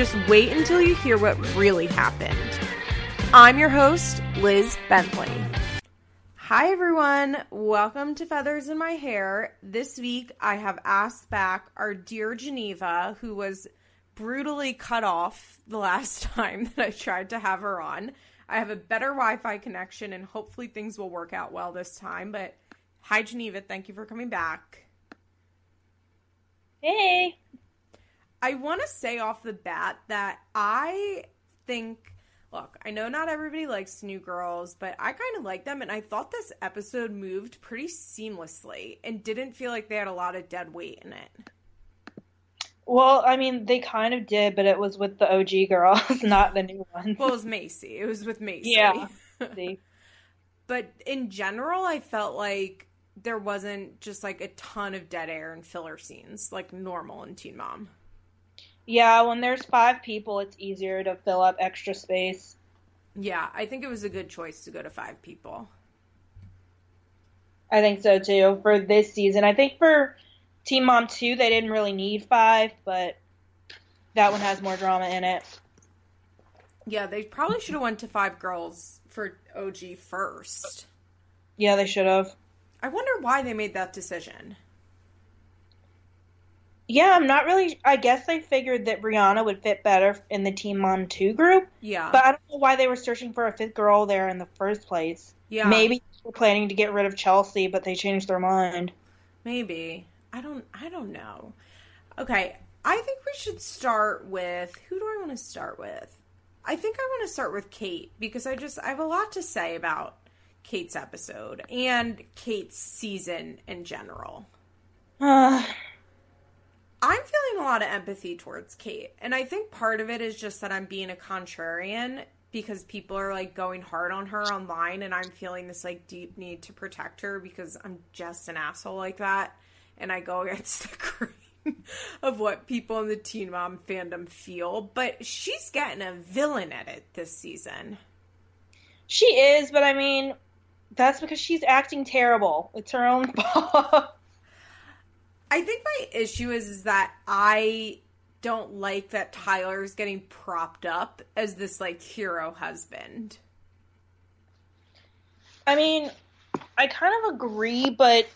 just wait until you hear what really happened. I'm your host, Liz Bentley. Hi, everyone. Welcome to Feathers in My Hair. This week, I have asked back our dear Geneva, who was brutally cut off the last time that I tried to have her on. I have a better Wi Fi connection, and hopefully, things will work out well this time. But hi, Geneva. Thank you for coming back. Hey. I want to say off the bat that I think, look, I know not everybody likes New Girls, but I kind of like them, and I thought this episode moved pretty seamlessly and didn't feel like they had a lot of dead weight in it. Well, I mean, they kind of did, but it was with the OG girls, not the new ones. Well, it was Macy. It was with Macy. Yeah. but in general, I felt like there wasn't just like a ton of dead air and filler scenes like normal in Teen Mom. Yeah, when there's five people, it's easier to fill up extra space. Yeah, I think it was a good choice to go to five people. I think so too for this season. I think for Teen Mom 2, they didn't really need five, but that one has more drama in it. Yeah, they probably should have went to five girls for OG first. Yeah, they should have. I wonder why they made that decision. Yeah, I'm not really. I guess they figured that Briana would fit better in the Teen Mom 2 group. Yeah. But I don't know why they were searching for a fifth girl there in the first place. Yeah. Maybe they were planning to get rid of Chelsea, but they changed their mind. Maybe. I don't I don't know. Okay, I think we should start with who do I want to start with? I think I want to start with Kate because I just I have a lot to say about Kate's episode and Kate's season in general. Uh, I'm feeling a lot of empathy towards Kate, and I think part of it is just that I'm being a contrarian because people are like going hard on her online and I'm feeling this like deep need to protect her because I'm just an asshole like that and I go against the grain of what people in the Teen Mom fandom feel. But she's getting a villain at it this season. She is, but I mean, that's because she's acting terrible. It's her own fault. I think my issue is, is that I don't like that Tyler's getting propped up as this like hero husband. I mean, I kind of agree, but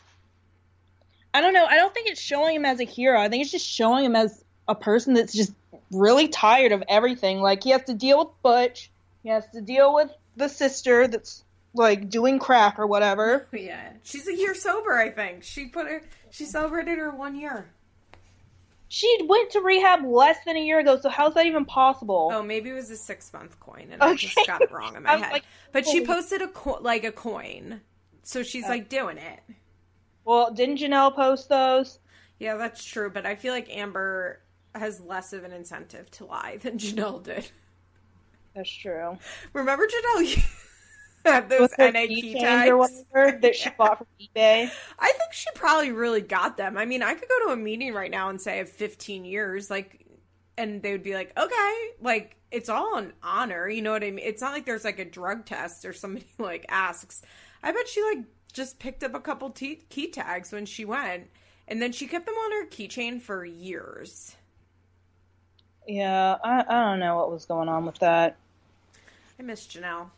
I don't know. I don't think it's showing him as a hero. I think it's just showing him as a person that's just really tired of everything. Like he has to deal with Butch, he has to deal with the sister that's like doing crack or whatever. Yeah, she's a year sober. I think she put her. She celebrated her one year. She went to rehab less than a year ago, so how's that even possible? Oh, maybe it was a six month coin, and okay. I just got it wrong in my head. Like, but she posted a co- like a coin, so she's like doing it. Well, didn't Jenelle post those? Yeah, that's true, but I feel like Amber has less of an incentive to lie than Jenelle did. That's true. Remember Jenelle had those key tags that she bought from eBay? I think she probably really got them. I mean, I could go to a meeting right now and say I have 15 years, like, and they would be like, okay, like it's all an honor. You know what I mean? It's not like there's like a drug test or somebody like asks. I bet she like just picked up a couple t- key tags when she went, and then she kept them on her keychain for years. Yeah, I, I don't know what was going on with that. I miss Jenelle.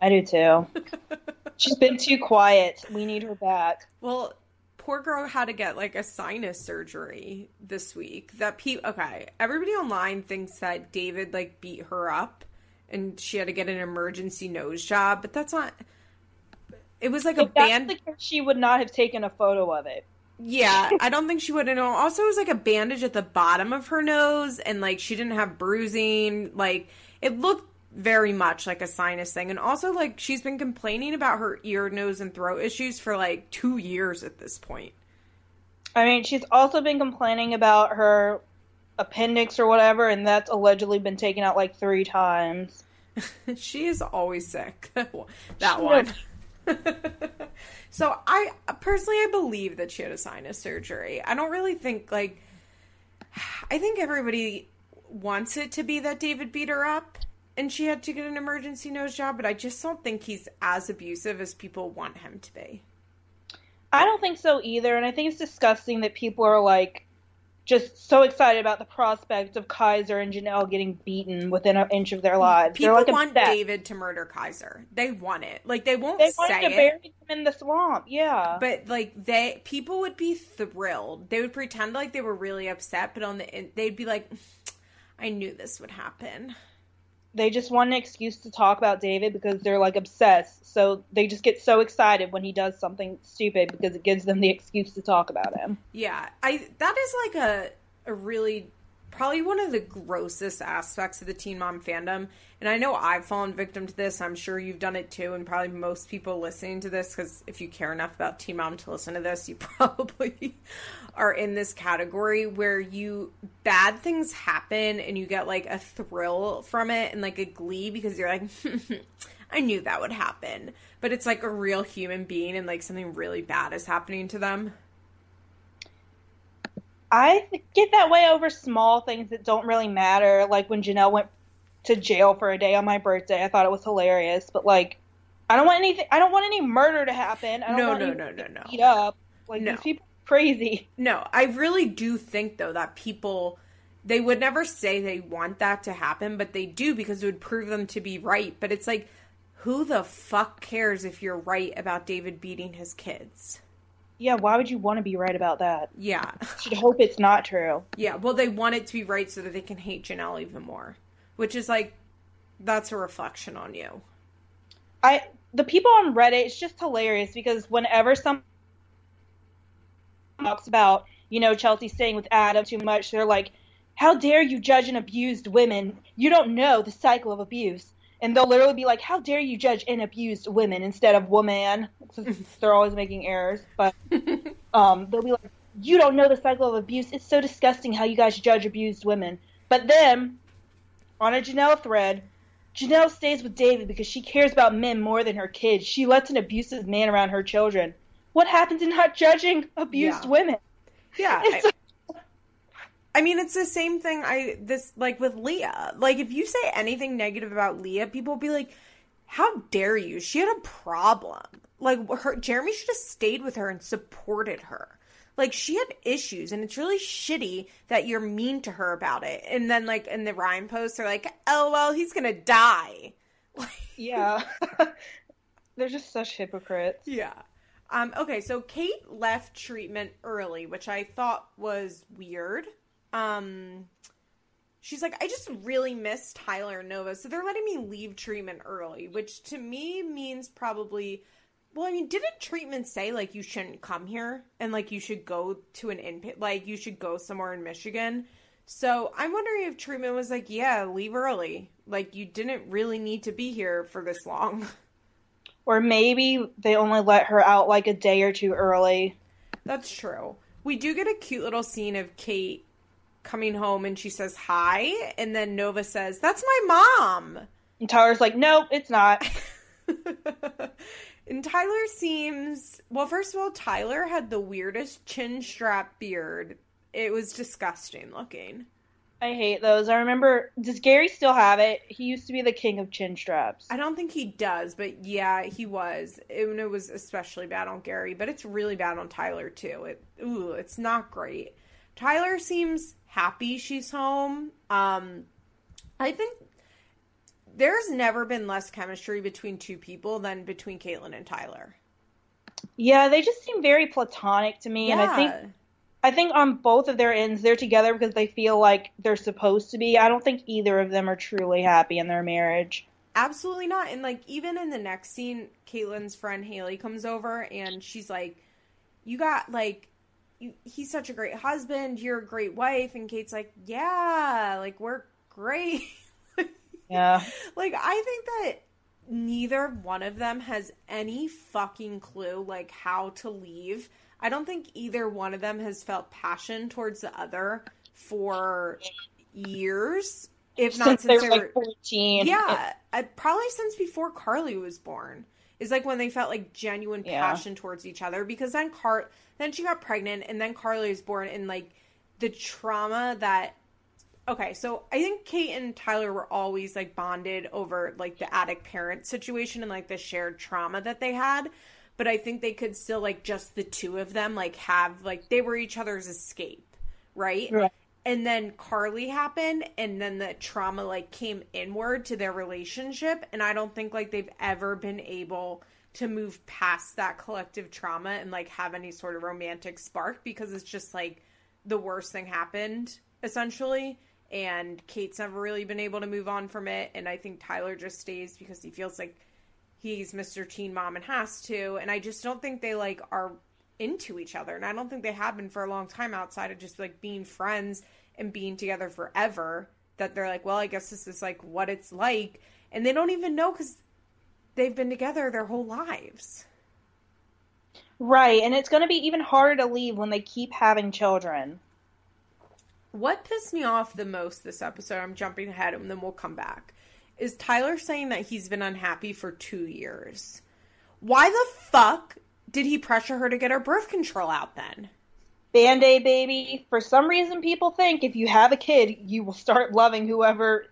I do too. She's been too quiet. We need her back. Well, poor girl had to get like a sinus surgery this week. That pe okay, everybody online thinks that David like beat her up and she had to get an emergency nose job, but that's not it was like if a band. she would not have taken a photo of it. Yeah, I don't think she would have known. Also, it was like a bandage at the bottom of her nose, and like she didn't have bruising. Like it looked very much like a sinus thing. And also, like she's been complaining about her ear, nose, and throat issues for like two years at this point. I mean, she's also been complaining about her appendix or whatever, and that's allegedly been taken out like three times. she is always sick. that one. so I personally I believe that she had a sinus surgery. I don't really think like I think everybody wants it to be that David beat her up and she had to get an emergency nose job, but I just don't think he's as abusive as people want him to be. I don't think so either, and I think it's disgusting that people are like just so excited about the prospect of Kaiser and Jenelle getting beaten within an inch of their lives. People like want David to murder Kaiser. They want it. Like they won't they say to it. bury him in the swamp. Yeah, but like they people would be thrilled. They would pretend like they were really upset, but on the they'd be like, "I knew this would happen." They just want an excuse to talk about David because they're like obsessed. So they just get so excited when he does something stupid because it gives them the excuse to talk about him. Yeah, I that is like a a really probably one of the grossest aspects of the teen mom fandom. And I know I've fallen victim to this. I'm sure you've done it too, and probably most people listening to this, because if you care enough about teen mom to listen to this, you probably are in this category where you bad things happen and you get like a thrill from it and like a glee because you're like, I knew that would happen. But it's like a real human being and like something really bad is happening to them. I get that way over small things that don't really matter. Like when Jenelle went to jail for a day on my birthday, I thought it was hilarious. But like, I don't want anything. I don't want any murder to happen. I don't no, want no, no, no, no. Beat up. Like no. these people crazy. No, I really do think though that people they would never say they want that to happen, but they do because it would prove them to be right. But it's like, who the fuck cares if you're right about David beating his kids? Yeah, why would you want to be right about that? Yeah. Should hope it's not true. Yeah, well, they want it to be right so that they can hate Jenelle even more, which is like, that's a reflection on you. I the people on Reddit, it's just hilarious because whenever someone talks about, you know, Chelsea staying with Adam too much, they're like, "How dare you judge an abused women? You don't know the cycle of abuse." And they'll literally be like, "How dare you judge and abused women instead of woman?" they're always making errors, but um, they'll be like, "You don't know the cycle of abuse. It's so disgusting how you guys judge abused women." But then, on a Jenelle thread, Jenelle stays with David because she cares about men more than her kids. She lets an abusive man around her children. What happens in not judging abused Yeah. women? Yeah. It's I, I mean, it's the same thing. I this like with Leah. Like, if you say anything negative about Leah, people will be like, "How dare you? She had a problem. Like, her Jeremy should have stayed with her and supported her. Like, she had issues, and it's really shitty that you're mean to her about it. And then, like in the Ryan post, they're like, "Oh well, he's gonna die." Like, yeah. They're just such hypocrites. Yeah. Um, okay, so Kate left treatment early, which I thought was weird. Um, she's like, I just really miss Tyler and Nova, so they're letting me leave treatment early, which to me means probably. Well, I mean, didn't treatment say like you shouldn't come here and like you should go to an in like you should go somewhere in Michigan? So I'm wondering if treatment was like, yeah, leave early. Like you didn't really need to be here for this long. Or maybe they only let her out like a day or two early. That's true. We do get a cute little scene of Kate coming home and she says hi, and then Nova says, That's my mom. And Tyler's like, nope, it's not. and Tyler seems well, first of all, Tyler had the weirdest chin strap beard. It was disgusting looking. I hate those. I remember, does Gary still have it? He used to be the king of chin straps. I don't think he does, but yeah, he was. And it was especially bad on Gary, but it's really bad on Tyler too. It ooh, it's not great. Tyler seems happy she's home. Um I think there's never been less chemistry between two people than between Catelynn and Tyler. Yeah, they just seem very platonic to me, and I think I think on both of their ends they're together because they feel like they're supposed to be. I don't think either of them are truly happy in their marriage. Absolutely not. And like even in the next scene, Catelynn's friend Haley comes over and she's like, "You got like, he's such a great husband. You're a great wife." And Kate's like, "Yeah, like we're great." Yeah. like I think that neither one of them has any fucking clue like how to leave. I don't think either one of them has felt passion towards the other for years, if not since, since, they were like 14. yeah, probably since before Carly was born. Is like when they felt like genuine Yeah. passion towards each other because then Car then she got pregnant and then Carly was born and like the trauma that okay, so I think Kate and Tyler were always like bonded over like the addict parent situation and like the shared trauma that they had. But I think they could still like just the two of them like have like they were each other's escape, right? Right. And then Carly happened and then the trauma like came inward to their relationship and I don't think like they've ever been able to move past that collective trauma and like have any sort of romantic spark because it's just like the worst thing happened essentially and Kate's never really been able to move on from it and I think Tyler just stays because he feels like he's Mr. Teen Mom and has to and I just don't think they like are into each other and I don't think they have been for a long time outside of just like being friends and being together forever that they're like well I guess this is like what it's like and they don't even know cuz they've been together their whole lives. Right, and it's going to be even harder to leave when they keep having children. What pissed me off the most this episode, I'm jumping ahead and then we'll come back, is Tyler saying that he's been unhappy for two years. Why the fuck did he pressure her to get her birth control out then? Band Aid baby. For some reason, people think if you have a kid, you will start loving whoever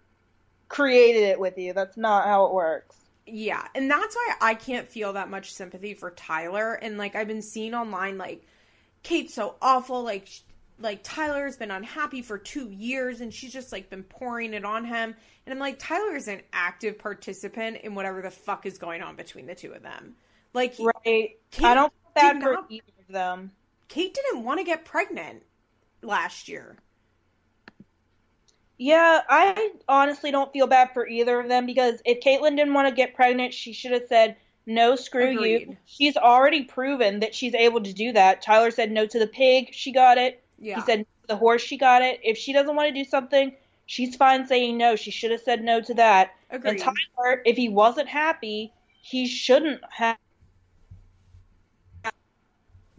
created it with you. That's not how it works. Yeah, and that's why I can't feel that much sympathy for Tyler. And like I've been seeing online, like Kate's so awful. Like like Tyler's been unhappy for two years, and she's just like been pouring it on him. And I'm like, Tyler's an active participant in whatever the fuck is going on between the two of them. Like Right. Kate I don't feel bad for not- either of them. Kate didn't want to get pregnant last year. Yeah, I honestly don't feel bad for either of them because if Catelynn didn't want to get pregnant, she should have said, no, screw you. She's already proven that she's able to do that. Tyler said no to the pig, she got it. Yeah. He said no to the horse, she got it. If she doesn't want to do something, she's fine saying no. She should have said no to that. Agreed. And Tyler, if he wasn't happy, he shouldn't have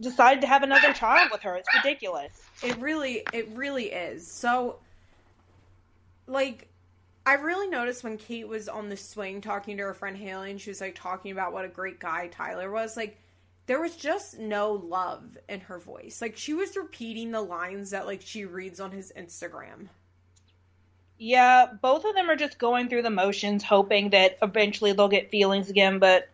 decided to have another child with her. It's ridiculous. It really, it really is. So, like, I really noticed when Kate was on the swing talking to her friend Haley, and she was like talking about what a great guy Tyler was. Like, there was just no love in her voice. Like, she was repeating the lines that like she reads on his Instagram. Yeah, both of them are just going through the motions, hoping that eventually they'll get feelings again, but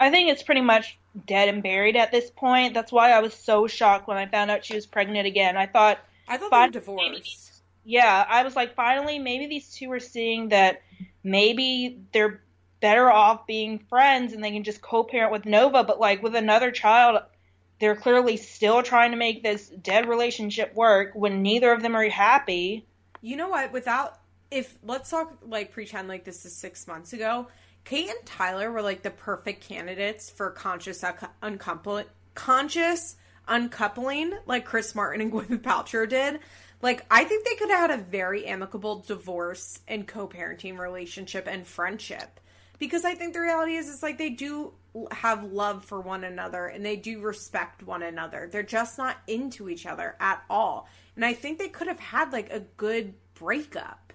I think it's pretty much dead and buried at this point. That's why I was so shocked when I found out she was pregnant again. I thought, I thought they were divorced. yeah, I was like, finally, maybe these two are seeing that maybe they're better off being friends and they can just co parent with Nova, but like with another child, they're clearly still trying to make this dead relationship work when neither of them are happy. You know what? Without if let's talk like pretend like this is six months ago. Kate and Tyler were like the perfect candidates for conscious uncoupling, conscious uncoupling, like Chris Martin and Gwyneth Paltrow did. Like I think they could have had a very amicable divorce and co-parenting relationship and friendship. Because I think the reality is, it's like they do have love for one another and they do respect one another. They're just not into each other at all. And I think they could have had like a good breakup.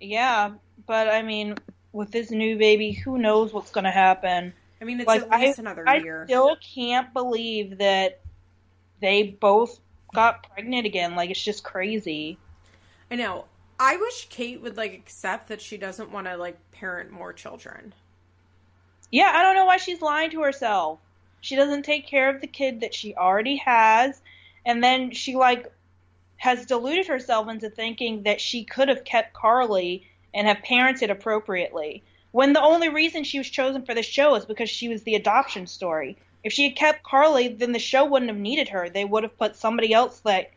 Yeah, but I mean, with this new baby, who knows what's going to happen? I mean, it's Like, at least another I year. I still can't believe that they both got pregnant again. Like, it's just crazy. I know. I wish Kate would like accept that she doesn't want to like parent more children. Yeah, I don't know why she's lying to herself. She doesn't take care of the kid that she already has, and then she like has deluded herself into thinking that she could have kept Carly and have parented appropriately. When the only reason she was chosen for the show is because she was the adoption story. If she had kept Carly, then the show wouldn't have needed her. They would have put somebody else that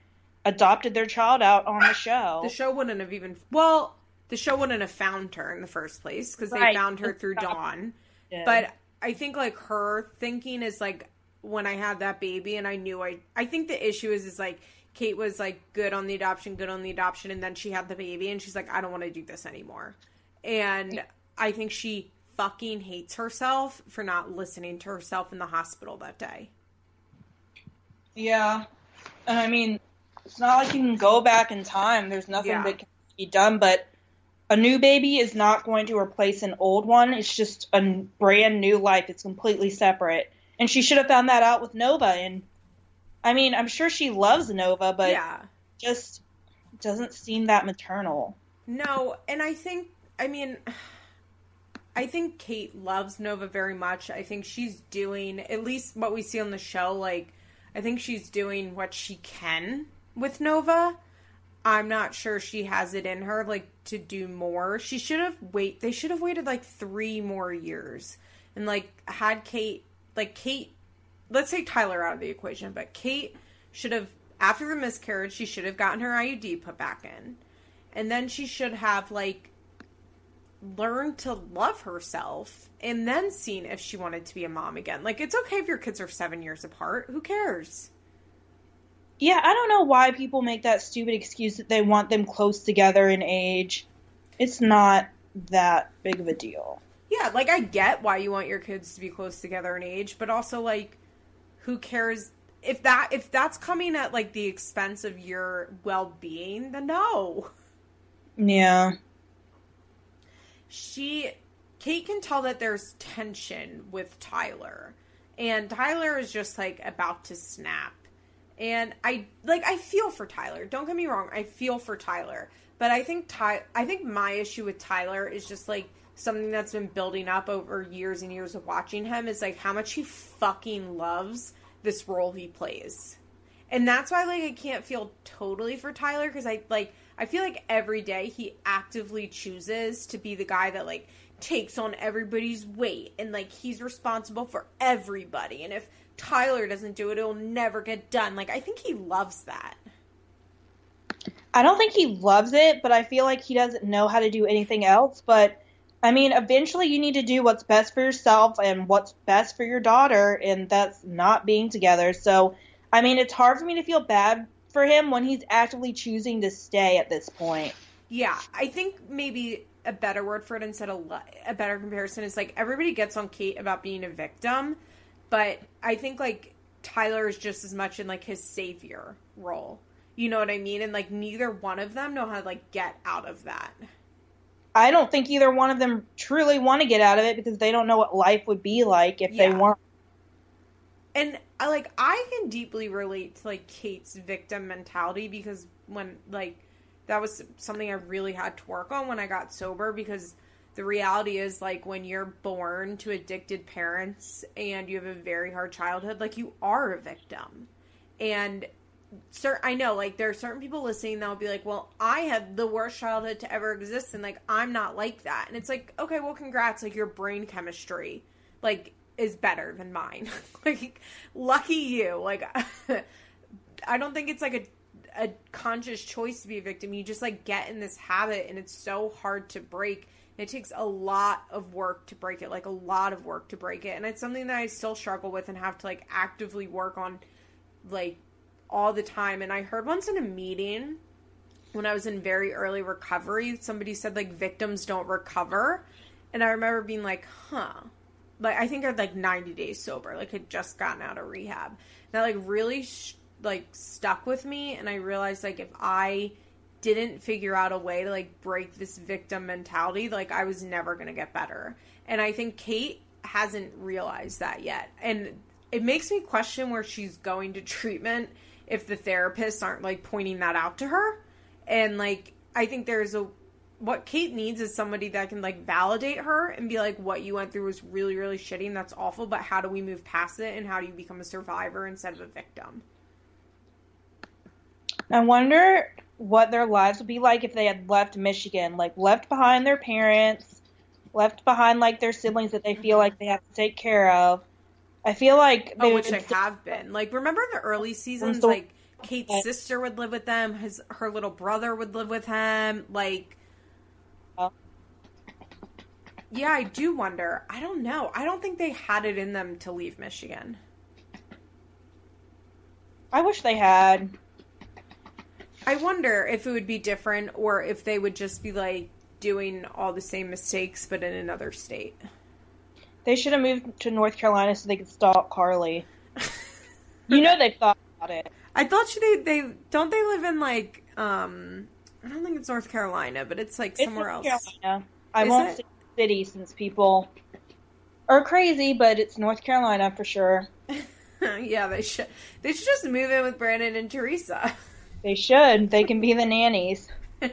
adopted their child out on the show. The show wouldn't have even well, the show wouldn't have found her in the first place because they found her through Dawn. Yeah. But I think like her thinking is like when I had that baby and I knew I I think the issue is is like Kate was like good on the adoption, good on the adoption, and then she had the baby and she's like, I don't want to do this anymore. And I think she fucking hates herself for not listening to herself in the hospital that day. Yeah. And I mean, it's not like you can go back in time. There's nothing Yeah. that can be done, but a new baby is not going to replace an old one. It's just a brand new life. It's completely separate. And she should have found that out with Nova. And I mean, I'm sure she loves Nova, but yeah. just doesn't seem that maternal. No, and I think I mean I think Kate loves Nova very much. I think she's doing at least what we see on the show like I think she's doing what she can with Nova. I'm not sure she has it in her like to do more. She should have wait they should have waited like 3 more years and like had Kate like Kate let's take Tyler out of the equation, but Kate should have after the miscarriage she should have gotten her IUD put back in and then she should have like learned to love herself and then seen if she wanted to be a mom again like it's okay if your kids are seven years apart who cares Yeah, I don't know why people make that stupid excuse that they want them close together in age. It's not that big of a deal. yeah like i get why you want your kids to be close together in age but also like who cares if that if that's coming at like the expense of your well-being then no Yeah. she Kate can tell that there's tension with Tyler. And Tyler is just like about to snap. And I like I feel for Tyler. Don't get me wrong, I feel for Tyler. But I think Ty I think my issue with Tyler is just like something that's been building up over years and years of watching him is like how much he fucking loves this role he plays. And that's why like I can't feel totally for Tyler because I like I feel like every day he actively chooses to be the guy that like takes on everybody's weight and like he's responsible for everybody and if Tyler doesn't do it it'll never get done. Like I think he loves that. I don't think he loves it, but I feel like he doesn't know how to do anything else. But I mean, eventually you need to do what's best for yourself and what's best for your daughter, and that's not being together. So, I mean, it's hard for me to feel bad for him when he's actively choosing to stay at this point. Yeah, I think maybe a better word for it instead of a better comparison is like everybody gets on Kate about being a victim, but I think like Tyler is just as much in like his savior role. You know what I mean? And like neither one of them know how to like get out of that. I don't think either one of them truly want to get out of it because they don't know what life would be like if they weren't. And like I can deeply relate to like Kate's victim mentality because when like that was something I really had to work on when I got sober because the reality is like when you're born to addicted parents and you have a very hard childhood like you are a victim. And sir I know like there are certain people listening that will be like, "Well, I had the worst childhood to ever exist and like I'm not like that." And it's like, "Okay, well congrats, like your brain chemistry like is better than mine." like lucky you. Like I don't think it's like a a conscious choice to be a victim. You just like get in this habit and it's so hard to break. It takes a lot of work to break it, like a lot of work to break it. And it's something that I still struggle with and have to like actively work on like all the time. And I heard once in a meeting when I was in very early recovery, somebody said like victims don't recover. And I remember being like, huh. Like I think I'd like 90 days sober, like had just gotten out of rehab. That like really sh- like stuck with me and I realized like if I didn't figure out a way to like break this victim mentality, like I was never going to get better. And I think Kate hasn't realized that yet. And it makes me question where she's going to treatment if the therapists aren't like pointing that out to her. And like I think there's a what Kate needs is somebody that can like validate her and be like what you went through was really really shitty and that's awful, but how do we move past it and how do you become a survivor instead of a victim? I wonder what their lives would be like if they had left Michigan, like left behind their parents, left behind like their siblings that they feel mm-hmm. like they have to take care of. I feel like oh, they Oh, would which they have been. Like, remember the early seasons? so- Like, Kate's sister would live with them. His her little brother would live with him. Like, Oh. yeah, I do wonder. I don't know. I don't think they had it in them to leave Michigan. I wish they had. I wonder if it would be different or if they would just be like doing all the same mistakes but in another state. They should have moved to North Carolina so they could stalk Carly. you know they thought about it. I thought she, they they don't they live in like um I don't think it's North Carolina, but it's like somewhere it's else. Carolina. I Is won't it? say city since people are crazy, but it's North Carolina for sure. yeah, they should they should just move in with Brandon and Teresa. They should. They can be the nannies.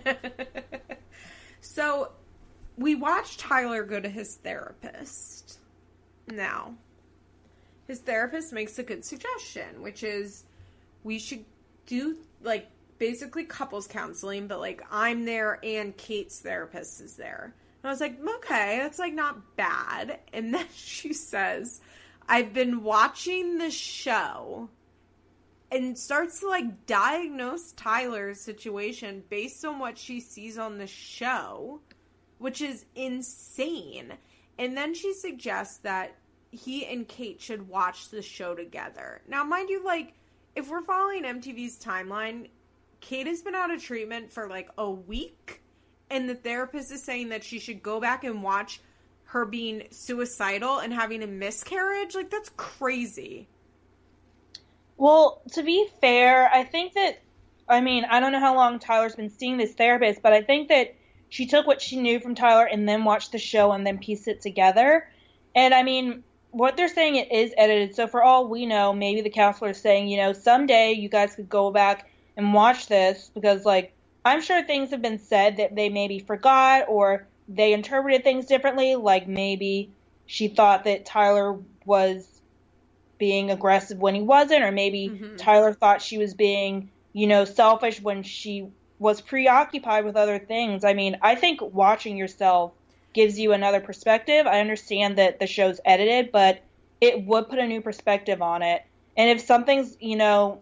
so we watched Tyler go to his therapist. Now, his therapist makes a good suggestion, which is we should do like basically couples counseling, but like I'm there and Kate's therapist is there. And I was like, okay, that's like not bad. And then she says, I've been watching the show and starts to like diagnose Tyler's situation based on what she sees on the show, which is insane. And then she suggests that he and Kate should watch the show together. Now, mind you, like, if we're following MTV's timeline, Kate has been out of treatment for like a week, and the therapist is saying that she should go back and watch her being suicidal and having a miscarriage. Like, that's crazy. Well, to be fair, I think that I mean, I don't know how long Tyler's been seeing this therapist, but I think that she took what she knew from Tyler and then watched the show and then pieced it together. And I mean, what they're saying it is edited. So for all we know, maybe the counselor is saying, you know, someday you guys could go back and watch this because like I'm sure things have been said that they maybe forgot or they interpreted things differently, like maybe she thought that Tyler was being aggressive when he wasn't, or maybe Mhm. Tyler thought she was being, you know, selfish when she was preoccupied with other things. I mean, I think watching yourself gives you another perspective. I understand that the show's edited, but it would put a new perspective on it. And if something's, you know,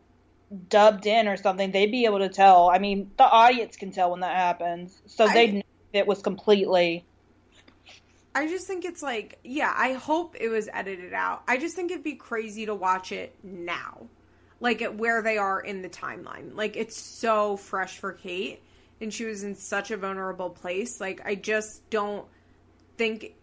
dubbed in or something, they'd be able to tell. I mean, the audience can tell when that happens. So I- they'd know if it was completely I just think it's like, yeah, I hope it was edited out. I just think it'd be crazy to watch it now. Like at where they are in the timeline. Like it's so fresh for Kate and she was in such a vulnerable place. Like I just don't think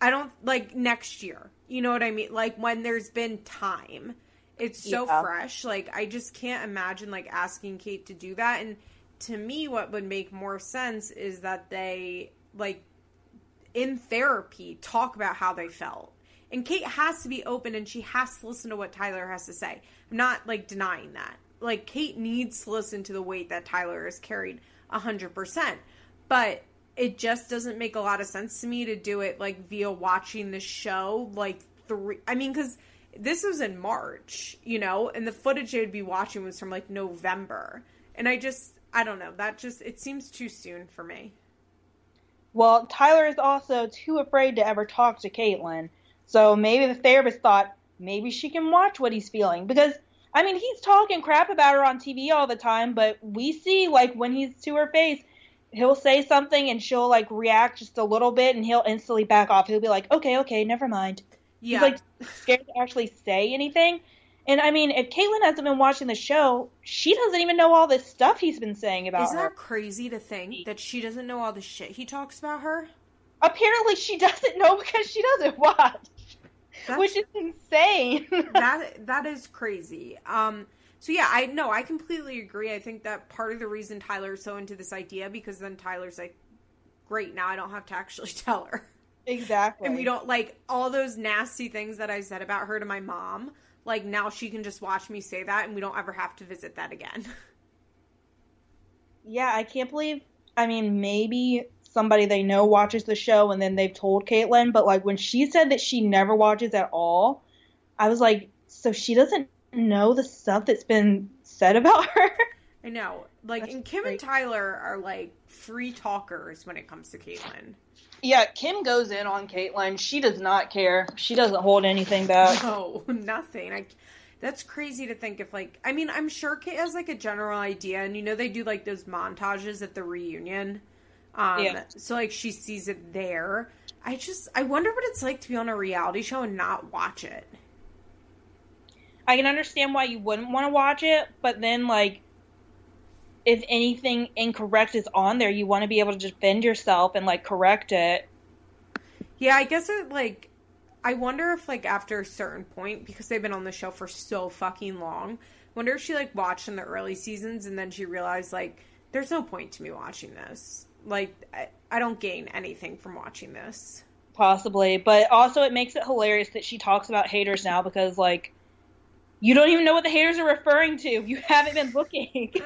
I don't like next year. You know what I mean? Like when there's been time. It's so Yeah. fresh. Like I just can't imagine like asking Kate to do that and to me what would make more sense is that they like in therapy talk about how they felt. And Kate has to be open and she has to listen to what Tyler has to say. I'm not like denying that. Like Kate needs to listen to the weight that Tyler has carried 100%. But it just doesn't make a lot of sense to me to do it like via watching the show like three I mean cuz this was in March, you know, and the footage they would be watching was from like November. And I just I don't know, that just it seems too soon for me. Well, Tyler is also too afraid to ever talk to Catelynn. So maybe the therapist thought maybe she can watch what he's feeling. Because, I mean, he's talking crap about her on TV all the time, but we see, like, when he's to her face, he'll say something and she'll, like, react just a little bit and he'll instantly back off. He'll be like, okay, okay, never mind. Yeah. He's, like, scared to actually say anything. And, I mean, if Catelynn hasn't been watching the show, she doesn't even know all this stuff he's been saying about her. Isn't that crazy to think that she doesn't know all the shit he talks about her? Apparently, she doesn't know because she doesn't watch. Which is insane. that that is crazy. Um so yeah, I no, I completely agree. I think that part of the reason Tyler's so into this idea because then Tyler's like, Great, now I don't have to actually tell her. exactly. And we don't like all those nasty things that I said about her to my mom. Like now she can just watch me say that and we don't ever have to visit that again. Yeah, I can't believe. I mean, maybe somebody they know watches the show and then they've told Catelynn, but like when she said that she never watches at all, I was like, so she doesn't know the stuff that's been said about her. I know. Like That's and Kim great. and Tyler are like free talkers when it comes to Catelynn. yeah, Kim goes in on Catelynn. She does not care. She doesn't hold anything back. No, nothing. I that's crazy to think if like I mean I'm sure Kate has like a general idea and you know they do like those montages at the reunion. Um Yeah. so like she sees it there. I just I wonder what it's like to be on a reality show and not watch it. I can understand why you wouldn't want to watch it, but then like if anything incorrect is on there, you want to be able to defend yourself and like correct it. Yeah, I guess it like I wonder if like after a certain point because they've been on the show for so fucking long, Wonder if she like watched in the early seasons and then she realized like there's no point to me watching this. Like I, I don't gain anything from watching this. Possibly, but also it makes it hilarious that she talks about haters now because like you don't even know what the haters are referring to. You haven't been looking.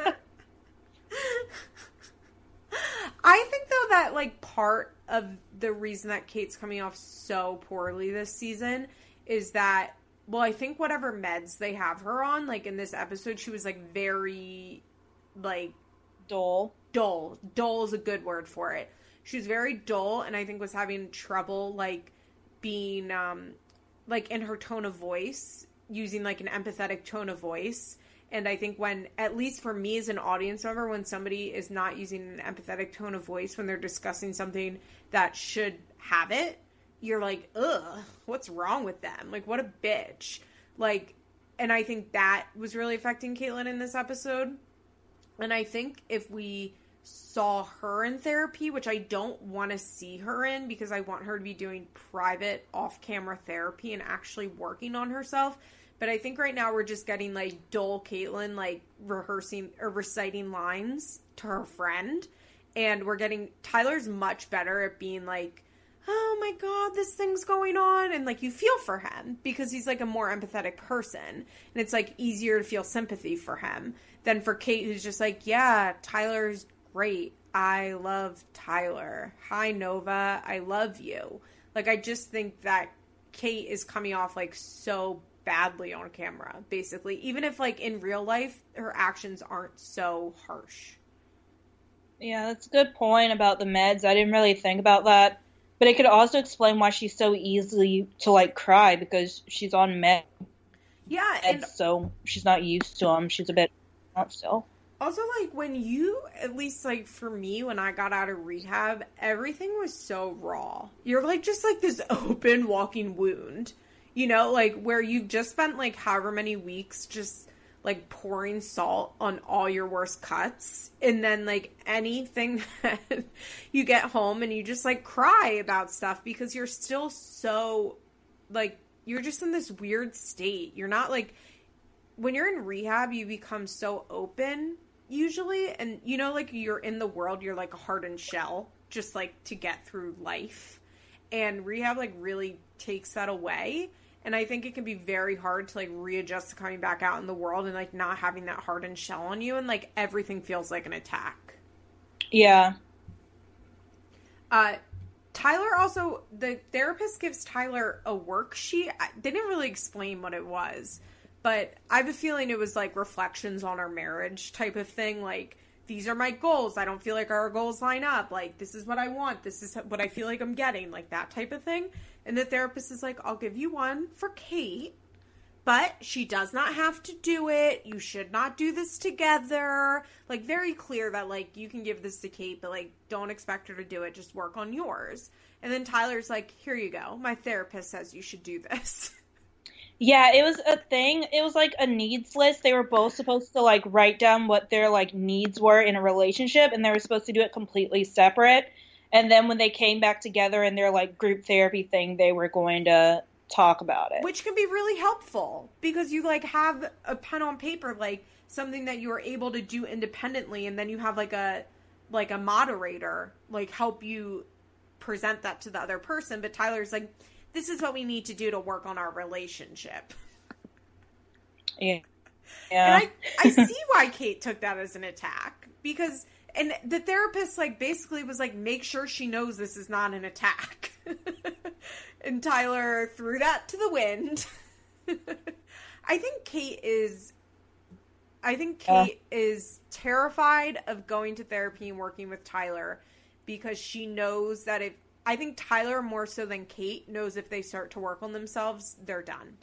I think though that like part of the reason that Kate's coming off so poorly this season is that well, I think whatever meds they have her on, like in this episode, she was like very like dull. Dull. Dull is a good word for it. She was very dull and I think was having trouble like being um like in her tone of voice, using like an empathetic tone of voice. And I think when, at least for me as an audience member, when somebody is not using an empathetic tone of voice when they're discussing something that should have it, you're like, ugh, what's wrong with them? Like, what a bitch. Like, and I think that was really affecting Catelynn in this episode. And I think if we saw her in therapy, which I don't want to see her in because I want her to be doing private off camera therapy and actually working on herself. But I think right now we're just getting like dull Catelynn like rehearsing or reciting lines to her friend. And we're getting Tyler's much better at being like, oh my god, this thing's going on. And like you feel for him because he's like a more empathetic person. And it's like easier to feel sympathy for him than for Kate, who's just like, yeah, Tyler's great. I love Tyler. Hi, Nova. I love you. Like, I just think that Kate is coming off like so badly on camera, basically. Even if, like, in real life, her actions aren't so harsh. Yeah, that's a good point about the meds. I didn't really think about that. But it could also explain why she's so easily to, like, cry because she's on meds. Yeah, and so she's not used to them. She's a bit not still. Also, like when you, at least like for me, when I got out of rehab, everything was so raw. You're like just like this open walking wound you know, like where you've just spent like however many weeks just like pouring salt on all your worst cuts and then like anything that you get home and you just like cry about stuff because you're still so like you're just in this weird state. You're not like when you're in rehab, you become so open usually and you know like you're in the world, you're like a hardened shell just like to get through life. And rehab like really takes that away and I think it can be very hard to like readjust to coming back out in the world and like not having that hardened shell on you and like everything feels like an attack. Yeah. Uh Tyler also the therapist gives Tyler a worksheet. They didn't really explain what it was, but I have a feeling it was like reflections on our marriage type of thing like these are my goals. I don't feel like our goals line up. Like this is what I want. This is what I feel like I'm getting. Like that type of thing. And the therapist is like, I'll give you one for Kate, but she does not have to do it. You should not do this together. Like, very clear that, like, you can give this to Kate, but, like, don't expect her to do it. Just work on yours. And then Tyler's like, here you go. My therapist says you should do this. Yeah, it was a thing. It was like a needs list. They were both supposed to like write down what their like needs were in a relationship and they were supposed to do it completely separate. And then when they came back together in their like group therapy thing, they were going to talk about it. Which can be really helpful because you like have a pen on paper like something that you are able to do independently and then you have like a like a moderator like help you present that to the other person, but Tyler's like this is what we need to do to work on our relationship. Yeah. Yeah. And I, I see why Kate took that as an attack because and the therapist like basically was like make sure she knows this is not an attack and tyler threw that to the wind i think kate is i think kate is terrified of going to therapy and working with tyler because she knows that if i think tyler more so than kate knows if they start to work on themselves they're done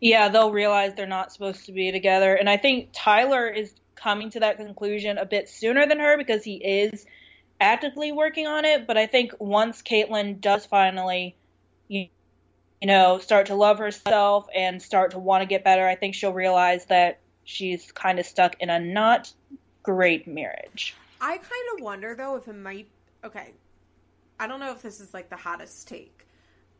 yeah they'll realize they're not supposed to be together and i think tyler is coming to that conclusion a bit sooner than her because he is actively working on it. But I think once Catelynn does finally, you, you know, start to love herself and start to want to get better, I think she'll realize that she's kind of stuck in a not great marriage. I kind of wonder though if it might. Okay, I don't know if this is like the hottest take.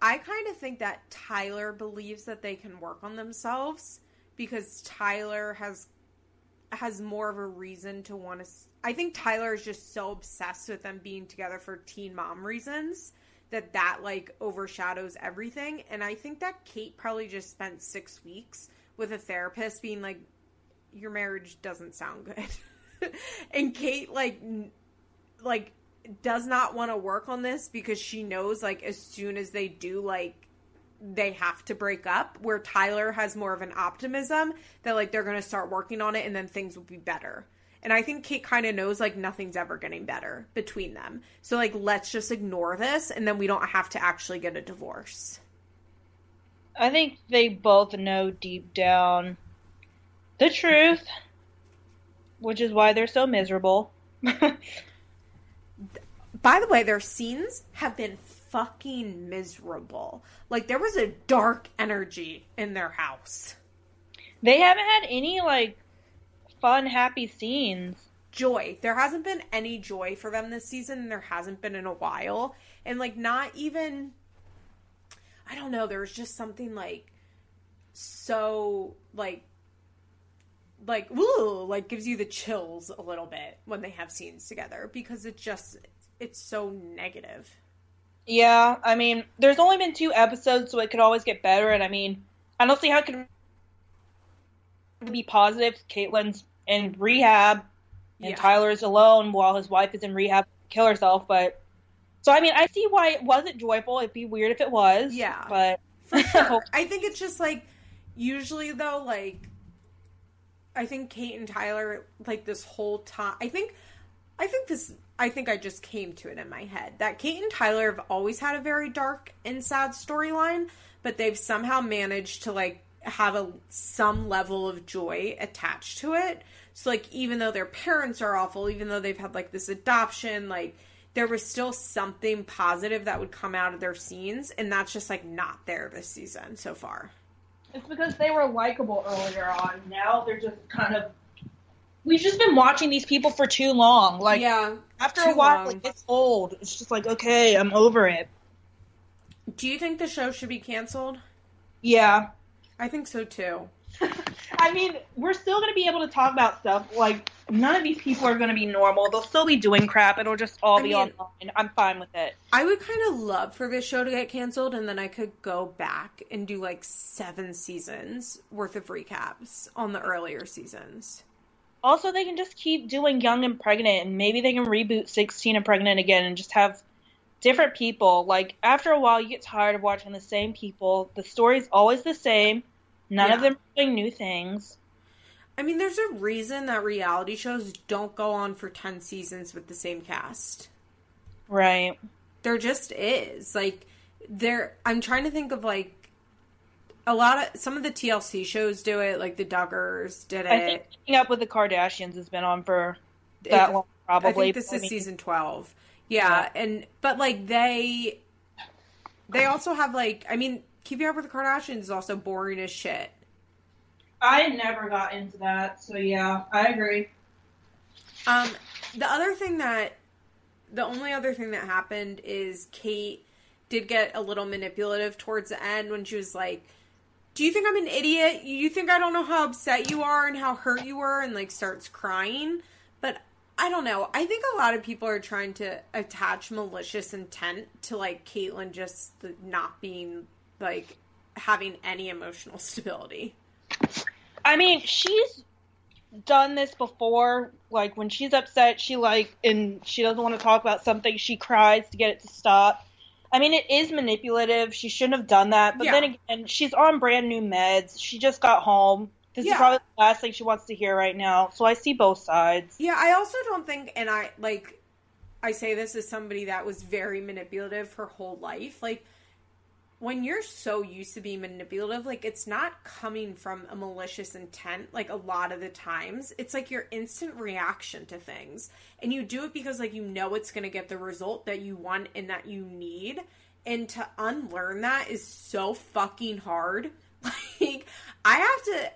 I kind of think that Tyler believes that they can work on themselves because Tyler has has more of a reason to want to I think Tyler is just so obsessed with them being together for teen mom reasons that that like overshadows everything and I think that Kate probably just spent 6 weeks with a therapist being like your marriage doesn't sound good. and Kate like like does not want to work on this because she knows like as soon as they do like they have to break up where Tyler has more of an optimism that like they're going to start working on it and then things will be better. And I think Kate kind of knows like nothing's ever getting better between them. So like let's just ignore this and then we don't have to actually get a divorce. I think they both know deep down the truth, which is why they're so miserable. By the way, their scenes have been fucking miserable. Like there was a dark energy in their house. They haven't had any like fun, happy scenes. Joy. There hasn't been any joy for them this season, and there hasn't been in a while. And like not even I don't know, there's just something like so like like woo, like gives you the chills a little bit when they have scenes together because it just it's so negative. Yeah, I mean, there's only been two episodes, so it could always get better. And I mean, I don't see how it could be positive. Catelynn's in rehab, and yeah. Tyler's alone while his wife is in rehab, kill herself. But so I mean, I see why it wasn't joyful. It'd be weird if it was. Yeah, but sure. I think it's just like usually though, like I think Kate and Tyler like this whole time. I think I think this I think I just came to it in my head that Kate and Tyler have always had a very dark and sad storyline, but they've somehow managed to like have a some level of joy attached to it. So like even though their parents are awful, even though they've had like this adoption, like there was still something positive that would come out of their scenes and that's just like not there this season so far. It's because they were likable earlier on. Now they're just kind of we've just been watching these people for too long. Like, yeah, after a while, like it's old. It's just like, okay, I'm over it. Do you think the show should be canceled? Yeah, I think so too. I mean, we're still going to be able to talk about stuff. Like, none of these people are going to be normal. They'll still be doing crap. It'll just all I be mean, online. I'm fine with it. I would kind of love for this show to get canceled, and then I could go back and do like seven seasons worth of recaps on the earlier seasons. Also, they can just keep doing Young and Pregnant, and maybe they can reboot 16 and Pregnant again and just have different people. Like, after a while, you get tired of watching the same people. The story's always the same. None yeah. of them are doing new things. I mean, there's a reason that reality shows don't go on for 10 seasons with the same cast. Right. There just is. Like, there, I'm trying to think of, like, a lot of some of the TLC shows do it, like the Duggars did it. I think Keeping Up with the Kardashians has been on for that it, long, probably. I think this I is mean, season twelve. Yeah, yeah, and but like they, they also have like I mean, Keeping Up with the Kardashians is also boring as shit. I never got into that, so yeah, I agree. Um, the other thing that, the only other thing that happened is Kate did get a little manipulative towards the end when she was like do you think I'm an idiot? You think I don't know how upset you are and how hurt you were and like starts crying? But I don't know. I think a lot of people are trying to attach malicious intent to like Catelynn just not being like having any emotional stability. I mean, she's done this before. Like when she's upset, she like and she doesn't want to talk about something, she cries to get it to stop. I mean, it is manipulative. She shouldn't have done that. But yeah. then again, she's on brand new meds. She just got home. This yeah. is probably the last thing she wants to hear right now. So I see both sides. Yeah, I also don't think, and I like, I say this as somebody that was very manipulative her whole life. Like, when you're so used to being manipulative, like it's not coming from a malicious intent, like a lot of the times. It's like your instant reaction to things. And you do it because like you know it's gonna get the result that you want and that you need. And to unlearn that is so fucking hard. Like I have to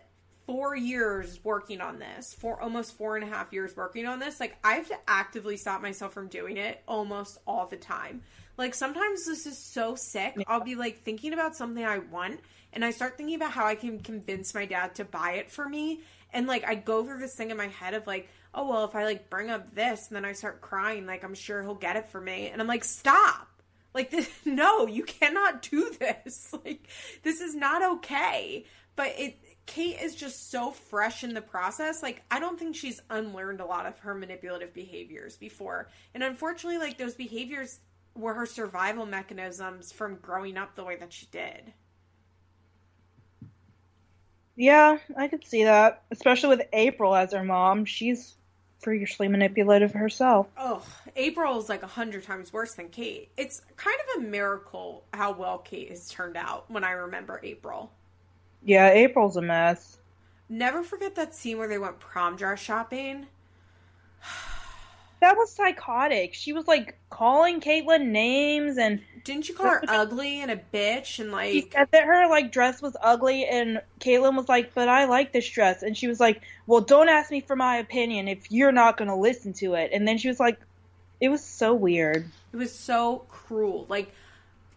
four years working on this, for almost four and a half years working on this, like I have to actively stop myself from doing it almost all the time. Like sometimes this is so sick. Yeah. I'll be like thinking about something I want and I start thinking about how I can convince my dad to buy it for me. And like I go through this thing in my head of like, oh well, if I like bring up this and then I start crying, like I'm sure he'll get it for me. And I'm like, stop. Like this, no, you cannot do this. Like this is not okay. But it Kate is just so fresh in the process. Like, I don't think she's unlearned a lot of her manipulative behaviors before. And unfortunately, like, those behaviors were her survival mechanisms from growing up the way that she did. Yeah, I could see that. Especially with April as her mom. She's freakishly manipulative herself. Oh, April is like a hundred times worse than Kate. It's kind of a miracle how well Kate has turned out when I remember April. Yeah, April's a mess. Never forget that scene where they went prom dress shopping. that was psychotic. She was like calling Catelynn names and didn't you call her ugly and a bitch and like she said that her like dress was ugly and Catelynn was like, but I like this dress and she was like, well, don't ask me for my opinion if you're not gonna listen to it. And then she was like, it was so weird. It was so cruel. Like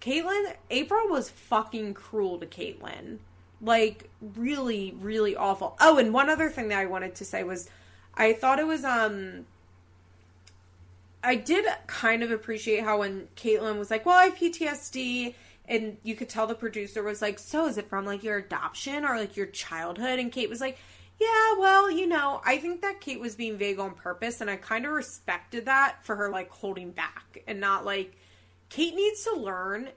Catelynn, April was fucking cruel to Catelynn like really really awful oh and one other thing that i wanted to say was i thought it was um i did kind of appreciate how when Catelynn was like well i have ptsd and you could tell the producer was like so is it from like your adoption or like your childhood and kate was like yeah well you know i think that kate was being vague on purpose and i kind of respected that for her like holding back and not like kate needs to learn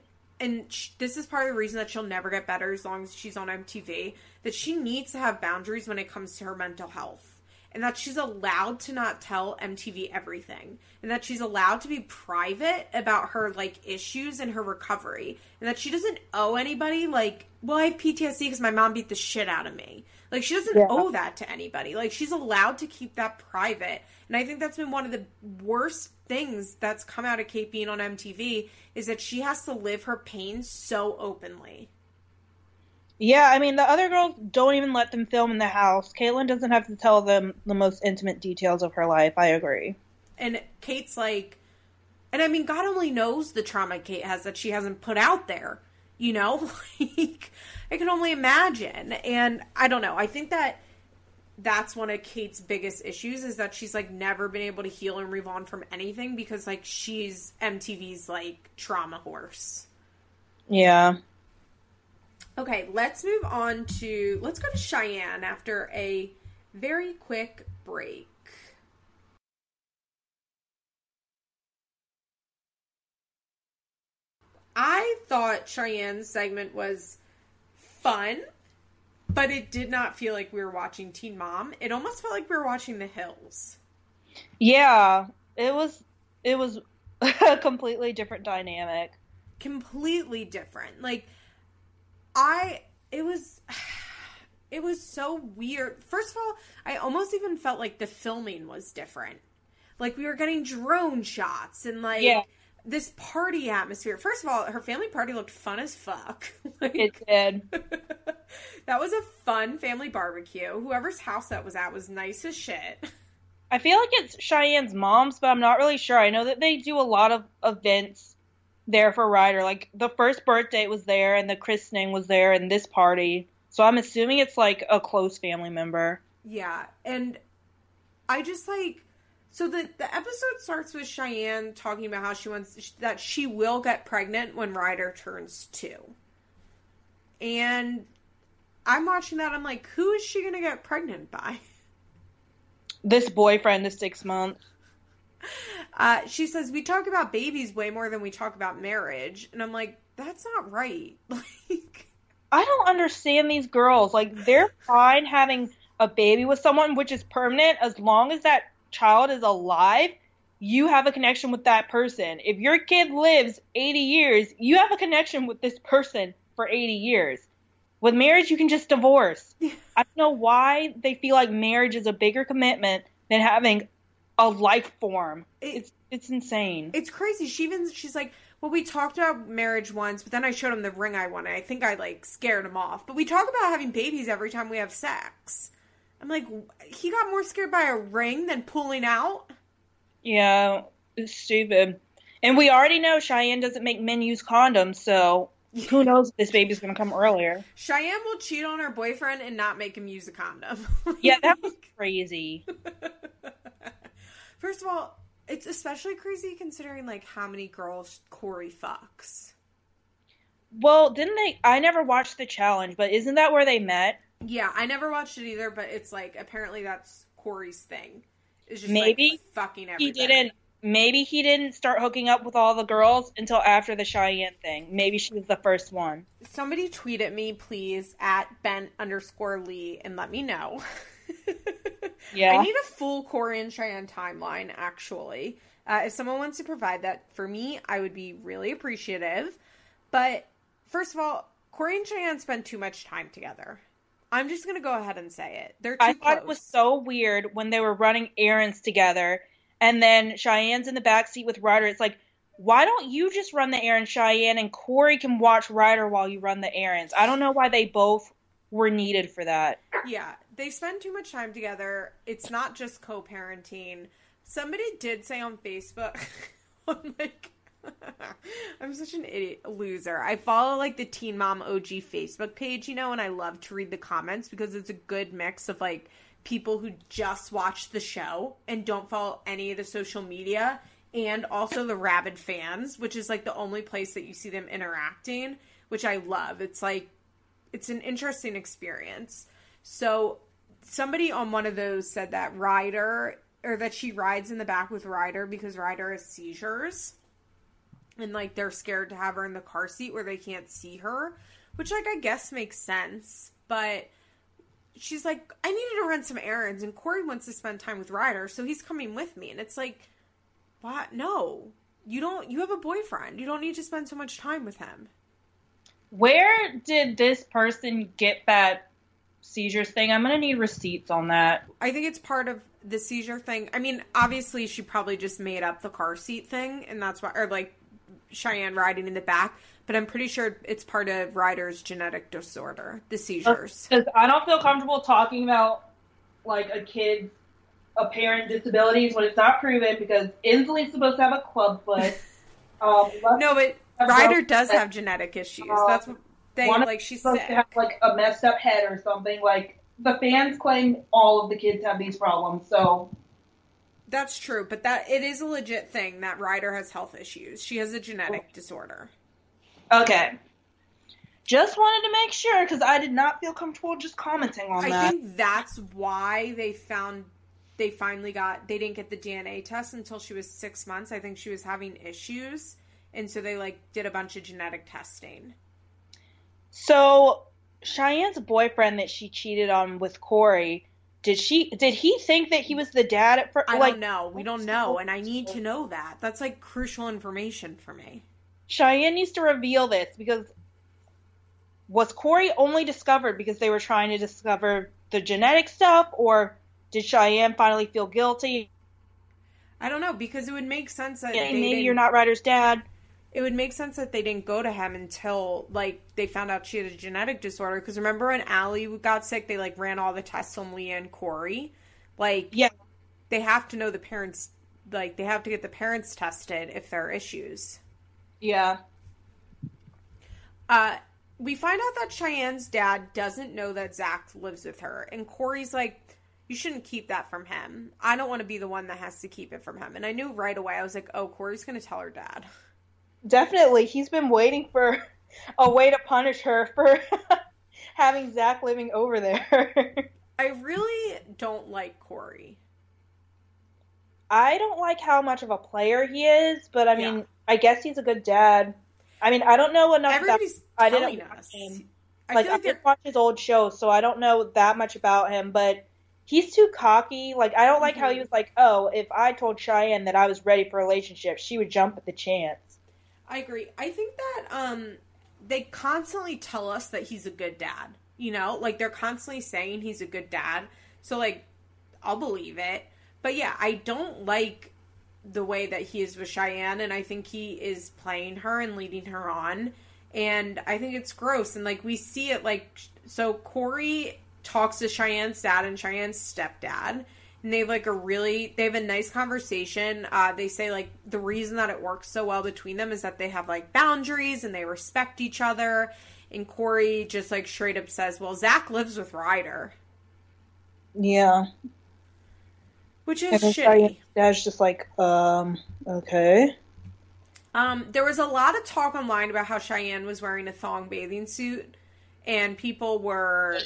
and this is part of the reason that she'll never get better as long as she's on MTV, that she needs to have boundaries when it comes to her mental health. And that she's allowed to not tell MTV everything. And that she's allowed to be private about her like issues and her recovery. And that she doesn't owe anybody like, well, I have PTSD because my mom beat the shit out of me. Like she doesn't yeah. owe that to anybody. Like she's allowed to keep that private. And I think that's been one of the worst things that's come out of Kate being on MTV is that she has to live her pain so openly. Yeah, I mean the other girls don't even let them film in the house. Catelynn doesn't have to tell them the most intimate details of her life. I agree. And Kate's like, and I mean, God only knows the trauma Kate has that she hasn't put out there. You know, like I can only imagine. And I don't know. I think that that's one of Kate's biggest issues is that she's like never been able to heal and move on from anything because like she's MTV's like trauma horse. Yeah. Okay, let's move on to let's go to Cheyenne after a very quick break. I thought Cheyenne's segment was fun, but it did not feel like we were watching Teen Mom. It almost felt like we were watching The Hills. Yeah, it was it was a completely different dynamic. Completely different. Like I it was it was so weird. First of all, I almost even felt like the filming was different. Like we were getting drone shots and like yeah this party atmosphere. First of all, her family party looked fun as fuck. like, it did. that was a fun family barbecue. Whoever's house that was at was nice as shit. I feel like it's Cheyenne's mom's, but I'm not really sure. I know that they do a lot of events there for Ryder. Like the first birthday was there, and the christening was there, and this party. So I'm assuming it's like a close family member. Yeah, and I just like so the the episode starts with Cheyenne talking about how she wants that she will get pregnant when Ryder turns two. And I'm watching that. I'm like, who is she gonna get pregnant by? This boyfriend, the six months. Uh, she says we talk about babies way more than we talk about marriage, and I'm like, that's not right. Like, I don't understand these girls. Like, they're fine having a baby with someone, which is permanent, as long as that child is alive, you have a connection with that person. If your kid lives 80 years, you have a connection with this person for 80 years. With marriage, you can just divorce. I don't know why they feel like marriage is a bigger commitment than having a life form. It- it's it's insane. It's crazy. She even she's like, well, we talked about marriage once, but then I showed him the ring I wanted. I think I like scared him off. But we talk about having babies every time we have sex. I'm like, he got more scared by a ring than pulling out. yeah, it's stupid. And we already know Cheyenne doesn't make men use condoms, so who knows if this baby's gonna come earlier. Cheyenne will cheat on her boyfriend and not make him use a condom. Yeah, that was crazy. First of all, it's especially crazy considering like how many girls Corey fucks. Well, didn't they? I never watched the challenge, but isn't that where they met? Yeah, I never watched it either, but it's like apparently that's Corey's thing. Is just Maybe like, fucking He didn't. Maybe he didn't start hooking up with all the girls until after the Cheyenne thing. Maybe she was the first one. Somebody tweet at me, please, at Ben underscore Lee, and let me know. Yeah. I need a full Corey and Cheyenne timeline, actually. Uh, if someone wants to provide that for me, I would be really appreciative. But first of all, Corey and Cheyenne spend too much time together. I'm just going to go ahead and say it. They're too I thought close. it was so weird when they were running errands together, and then Cheyenne's in the back seat with Ryder. It's like, why don't you just run the errands, Cheyenne, and Corey can watch Ryder while you run the errands? I don't know why they both were needed for that. Yeah, they spend too much time together. It's not just co-parenting. Somebody did say on Facebook, I'm like, I'm such an idiot loser. I follow like the Teen Mom OG Facebook page, you know, and I love to read the comments because it's a good mix of like people who just watch the show and don't follow any of the social media and also the rabid fans, which is like the only place that you see them interacting, which I love. It's like it's an interesting experience. So somebody on one of those said that Ryder or that she rides in the back with Ryder because Ryder has seizures. And like they're scared to have her in the car seat where they can't see her, which like I guess makes sense, but she's like I needed to run some errands and Corey wants to spend time with Ryder, so he's coming with me and it's like what? No. You don't you have a boyfriend. You don't need to spend so much time with him. Where did this person get that seizures thing? I'm gonna need receipts on that. I think it's part of the seizure thing. I mean, obviously, she probably just made up the car seat thing, and that's why, or like Cheyenne riding in the back. But I'm pretty sure it's part of Ryder's genetic disorder, the seizures. Because I don't feel comfortable talking about like a kid's apparent disabilities when it's not proven. Because Inslee's supposed to have a club foot. Um, No, but Ryder does have genetic issues. Uh, That's what they one like. She's supposed sick. to have like a messed up head or something. Like the fans claim all of the kids have these problems. So That's true, but that it is a legit thing that Ryder has health issues. She has a genetic disorder. okay. Just wanted to make sure because I did not feel comfortable just commenting on I that. think that's why they found they finally got they didn't get the DNA test until she was six months. I think she was having issues, and so they like did a bunch of genetic testing. So Cheyenne's boyfriend that she cheated on with Corey, did she did he think that he was the dad at first? I like don't know. We don't know, and I need to know that. That's like crucial information for me. Cheyenne needs to reveal this because was Corey only discovered because they were trying to discover the genetic stuff, or did Cheyenne finally feel guilty? I don't know because it would make sense that Yeah, maybe you're not Ryder's dad. It would make sense that they didn't go to him until like they found out she had a genetic disorder. Because remember when Ali got sick, they like ran all the tests on Leah and Corey. Like, Yeah. they have to know the parents. Like, they have to get the parents tested if there are issues. Yeah. Uh, we find out that Cheyenne's dad doesn't know that Zach lives with her, and Corey's like, "You shouldn't keep that from him. I don't want to be the one that has to keep it from him." And I knew right away. I was like, "Oh, Corey's gonna tell her dad." Definitely. He's been waiting for a way to punish her for having Zach living over there. I really don't like Corey. I don't like how much of a player he is, but I mean, Yeah. I guess he's a good dad. I mean, I don't know enough about Everybody's I telling didn't watch us. him. I like feel I didn't watch his old shows, so I don't know that much about him. But he's too cocky. Like I don't like how he Mhm. was like, "Oh, if I told Cheyenne that I was ready for a relationship, she would jump at the chance." I agree. I think that um they constantly tell us that he's a good dad. You know, like they're constantly saying he's a good dad. So like I'll believe it. But yeah, I don't like the way that he is with Cheyenne, and I think he is playing her and leading her on. And I think it's gross. And like we see it like so Corey talks to Cheyenne's dad and Cheyenne's stepdad. And they have like a really they have a nice conversation. Uh, they say like the reason that it works so well between them is that they have like boundaries and they respect each other. And corey just like straight up says, "Well, Zach lives with Ryder." Yeah. Which is shitty. Dad's just like, um, okay. Um, there was a lot of talk online about how Cheyenne was wearing a thong bathing suit, and people were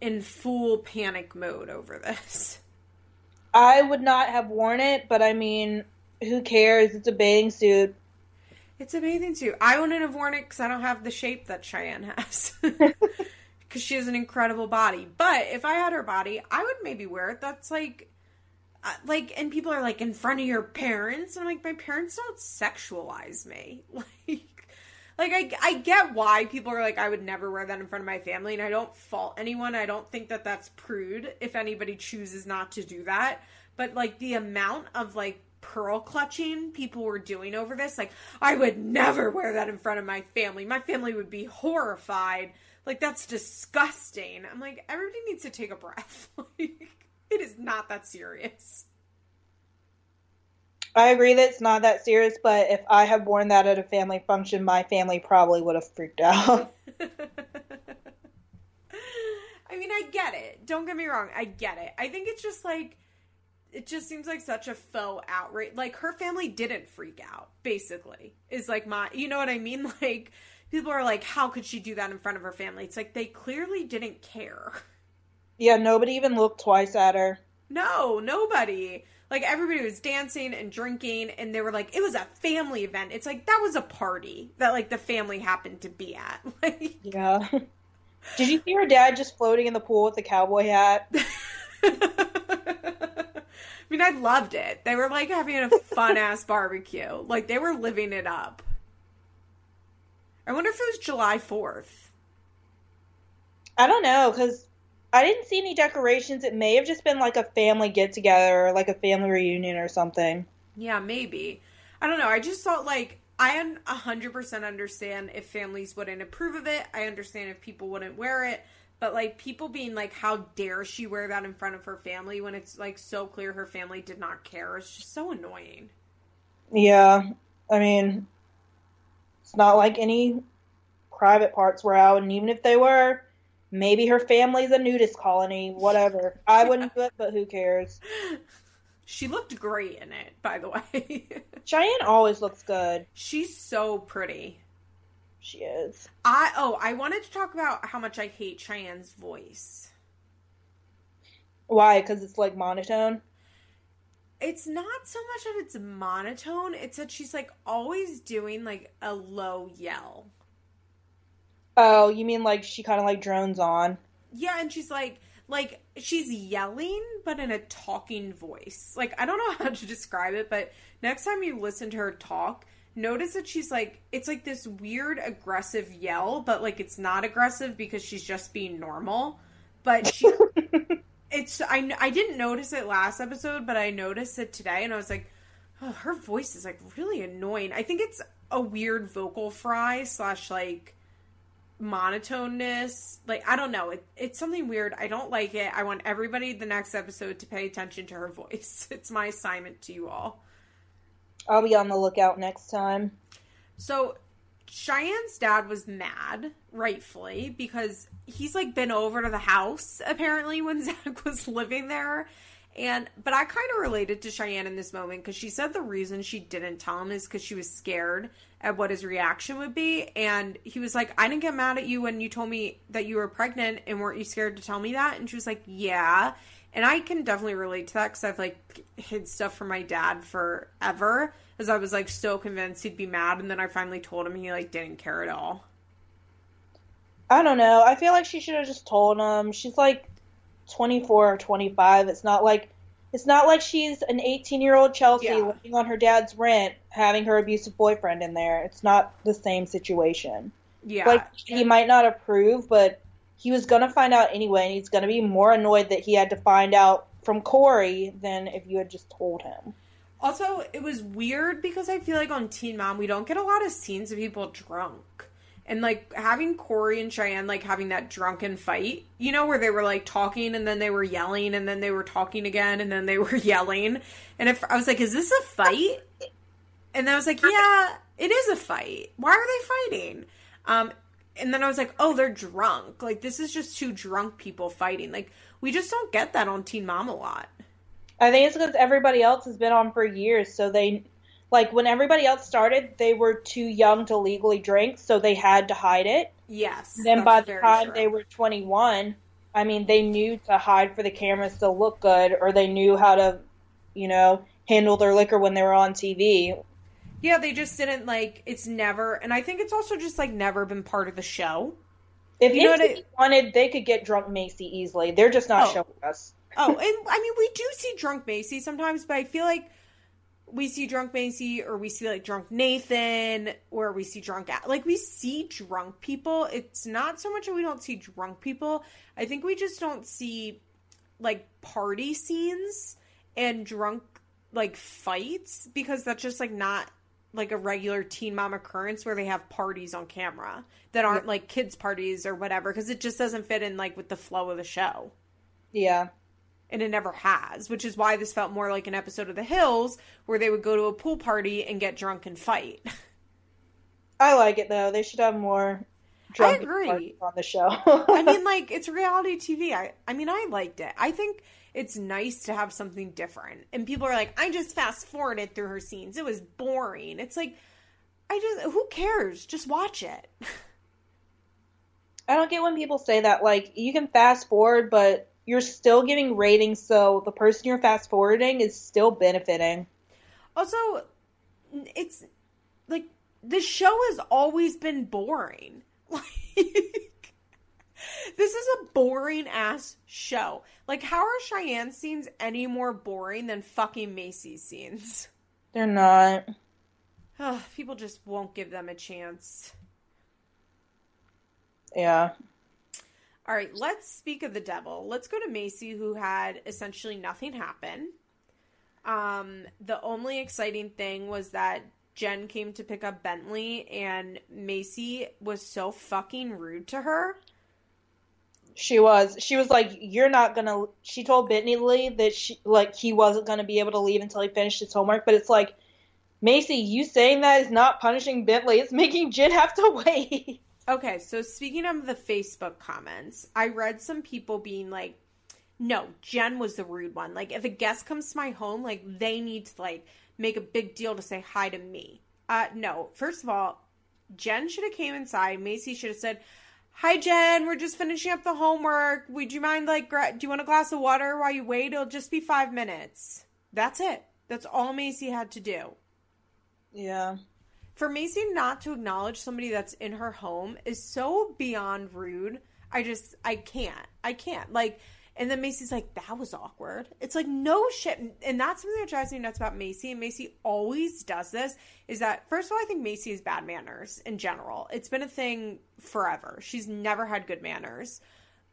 in full panic mode over this. I would not have worn it, but I mean, who cares? It's a bathing suit. It's a bathing suit. I wouldn't have worn it because I don't have the shape that Cheyenne has. Because she has an incredible body. But if I had her body, I would maybe wear it. That's like uh, like and people are like in front of your parents and i'm like my parents don't sexualize me like like I, I get why people are like i would never wear that in front of my family and i don't fault anyone. I don't think that that's prude if anybody chooses not to do that. But like the amount of like pearl clutching people were doing over this like i would never wear that in front of my family. My family would be horrified. Like that's disgusting. I'm like everybody needs to take a breath. Like it is not that serious. I agree that it's not that serious, but if I had worn that at a family function, my family probably would have freaked out. I mean, I get it. Don't get me wrong. I get it. I think it's just like, it just seems like such a faux outrage. Like, her family didn't freak out, basically, is like my, you know what I mean? Like, people are like, how could she do that in front of her family? It's like they clearly didn't care. Yeah, nobody even looked twice at her. No, nobody. Like everybody was dancing and drinking and they were like it was a family event. It's like that was a party that like the family happened to be at. Like Yeah. Did you see her dad just floating in the pool with the cowboy hat? I mean, I loved it. They were like having a fun ass barbecue. Like they were living it up. I wonder if it was July 4th. I don't know cuz I didn't see any decorations. It may have just been like a family get together, like a family reunion or something. Yeah, maybe. I don't know. I just thought like I 100% understand if families wouldn't approve of it. I understand if people wouldn't wear it. But like people being like, how dare she wear that in front of her family when it's like so clear her family did not care? It's just so annoying. Yeah. I mean, it's not like any private parts were out. And even if they were, Maybe her family's a nudist colony, whatever. I wouldn't do it, but who cares? She looked great in it, by the way. Cheyenne always looks good. She's so pretty. She is. I oh, I wanted to talk about how much I hate Cheyenne's voice. Why? Because it's like monotone. It's not so much that it's monotone; it's that she's like always doing like a low yell. Oh, you mean like she kind of like drones on? Yeah, and she's like like she's yelling but in a talking voice. Like I don't know how to describe it, but next time you listen to her talk, notice that she's like it's like this weird aggressive yell, but like it's not aggressive because she's just being normal. But she it's I I didn't notice it last episode, but I noticed it today and I was like, "Oh, her voice is like really annoying." I think it's a weird vocal fry slash like monotoneness. Like I don't know, it, it's something weird. I don't like it. I want everybody the next episode to pay attention to her voice. It's my assignment to you all. I'll be on the lookout next time. So Cheyenne's dad was mad, rightfully, because he's like been over to the house apparently when Zach was living there. And but I kind of related to Cheyenne in this moment because she said the reason she didn't tell him is because she was scared at what his reaction would be. And he was like, I didn't get mad at you when you told me that you were pregnant and weren't you scared to tell me that? And she was like, Yeah. And I can definitely relate to that because I've like hid stuff from my dad forever as I was like so convinced he'd be mad. And then I finally told him he like didn't care at all. I don't know. I feel like she should have just told him. She's like 24 or 25. It's not like it's not like she's an 18 year old Chelsea yeah. living on her dad's rent, having her abusive boyfriend in there. It's not the same situation. Yeah. Like, he might not approve, but he was going to find out anyway, and he's going to be more annoyed that he had to find out from Corey than if you had just told him. Also, it was weird because I feel like on Teen Mom we don't get a lot of scenes of people drunk. And like having Corey and Cheyenne like having that drunken fight, you know, where they were like talking and then they were yelling and then they were talking again and then they were yelling. And if I was like, is this a fight? And then I was like, yeah, it is a fight. Why are they fighting? Um, and then I was like, oh, they're drunk. Like this is just two drunk people fighting. Like we just don't get that on Teen Mom a lot. I think it's because everybody else has been on for years, so they like when everybody else started, they were too young to legally drink, so they had to hide it. Yes. And Then by the time true. they were 21, I mean, they knew to hide for the cameras to look good, or they knew how to, you know, handle their liquor when they were on TV. Yeah, they just didn't like. It's never, and I think it's also just like never been part of the show. If you know I, wanted, they could get drunk Macy easily. They're just not oh. showing us. oh, and I mean, we do see drunk Macy sometimes, but I feel like we see drunk Macy or we see like drunk Nathan or we see drunk like we see drunk people. It's not so much that we don't see drunk people. I think we just don't see like party scenes and drunk like fights because that's just like not like a regular teen mom occurrence where they have parties on camera that aren't like kids parties or whatever because it just doesn't fit in like with the flow of the show. Yeah. And it never has, which is why this felt more like an episode of The Hills where they would go to a pool party and get drunk and fight. I like it though. They should have more drunk I agree. on the show. I mean like it's reality TV. I I mean I liked it. I think it's nice to have something different. And people are like, I just fast forwarded through her scenes. It was boring. It's like, I just, who cares? Just watch it. I don't get when people say that. Like, you can fast forward, but you're still getting ratings, so the person you're fast forwarding is still benefiting. Also, it's like the show has always been boring. Like, this is a boring ass show. Like, how are Cheyenne scenes any more boring than fucking Macy's scenes? They're not. Ugh, people just won't give them a chance. Yeah. All right, let's speak of the devil. Let's go to Macy, who had essentially nothing happen. Um, the only exciting thing was that Jen came to pick up Bentley, and Macy was so fucking rude to her. She was. She was like, "You're not gonna." She told Bentley that she like he wasn't gonna be able to leave until he finished his homework. But it's like, Macy, you saying that is not punishing Bentley. It's making Jen have to wait. Okay, so speaking of the Facebook comments, I read some people being like, "No, Jen was the rude one. Like, if a guest comes to my home, like they need to like make a big deal to say hi to me." Uh, no. First of all, Jen should have came inside. Macy should have said, Hi, Jen. We're just finishing up the homework. Would you mind, like, gra- do you want a glass of water while you wait? It'll just be five minutes. That's it. That's all Macy had to do. Yeah. For Macy not to acknowledge somebody that's in her home is so beyond rude. I just, I can't. I can't. Like, and then Macy's like, that was awkward. It's like, no shit. And that's something that drives me nuts about Macy. And Macy always does this is that, first of all, I think Macy has bad manners in general. It's been a thing forever. She's never had good manners.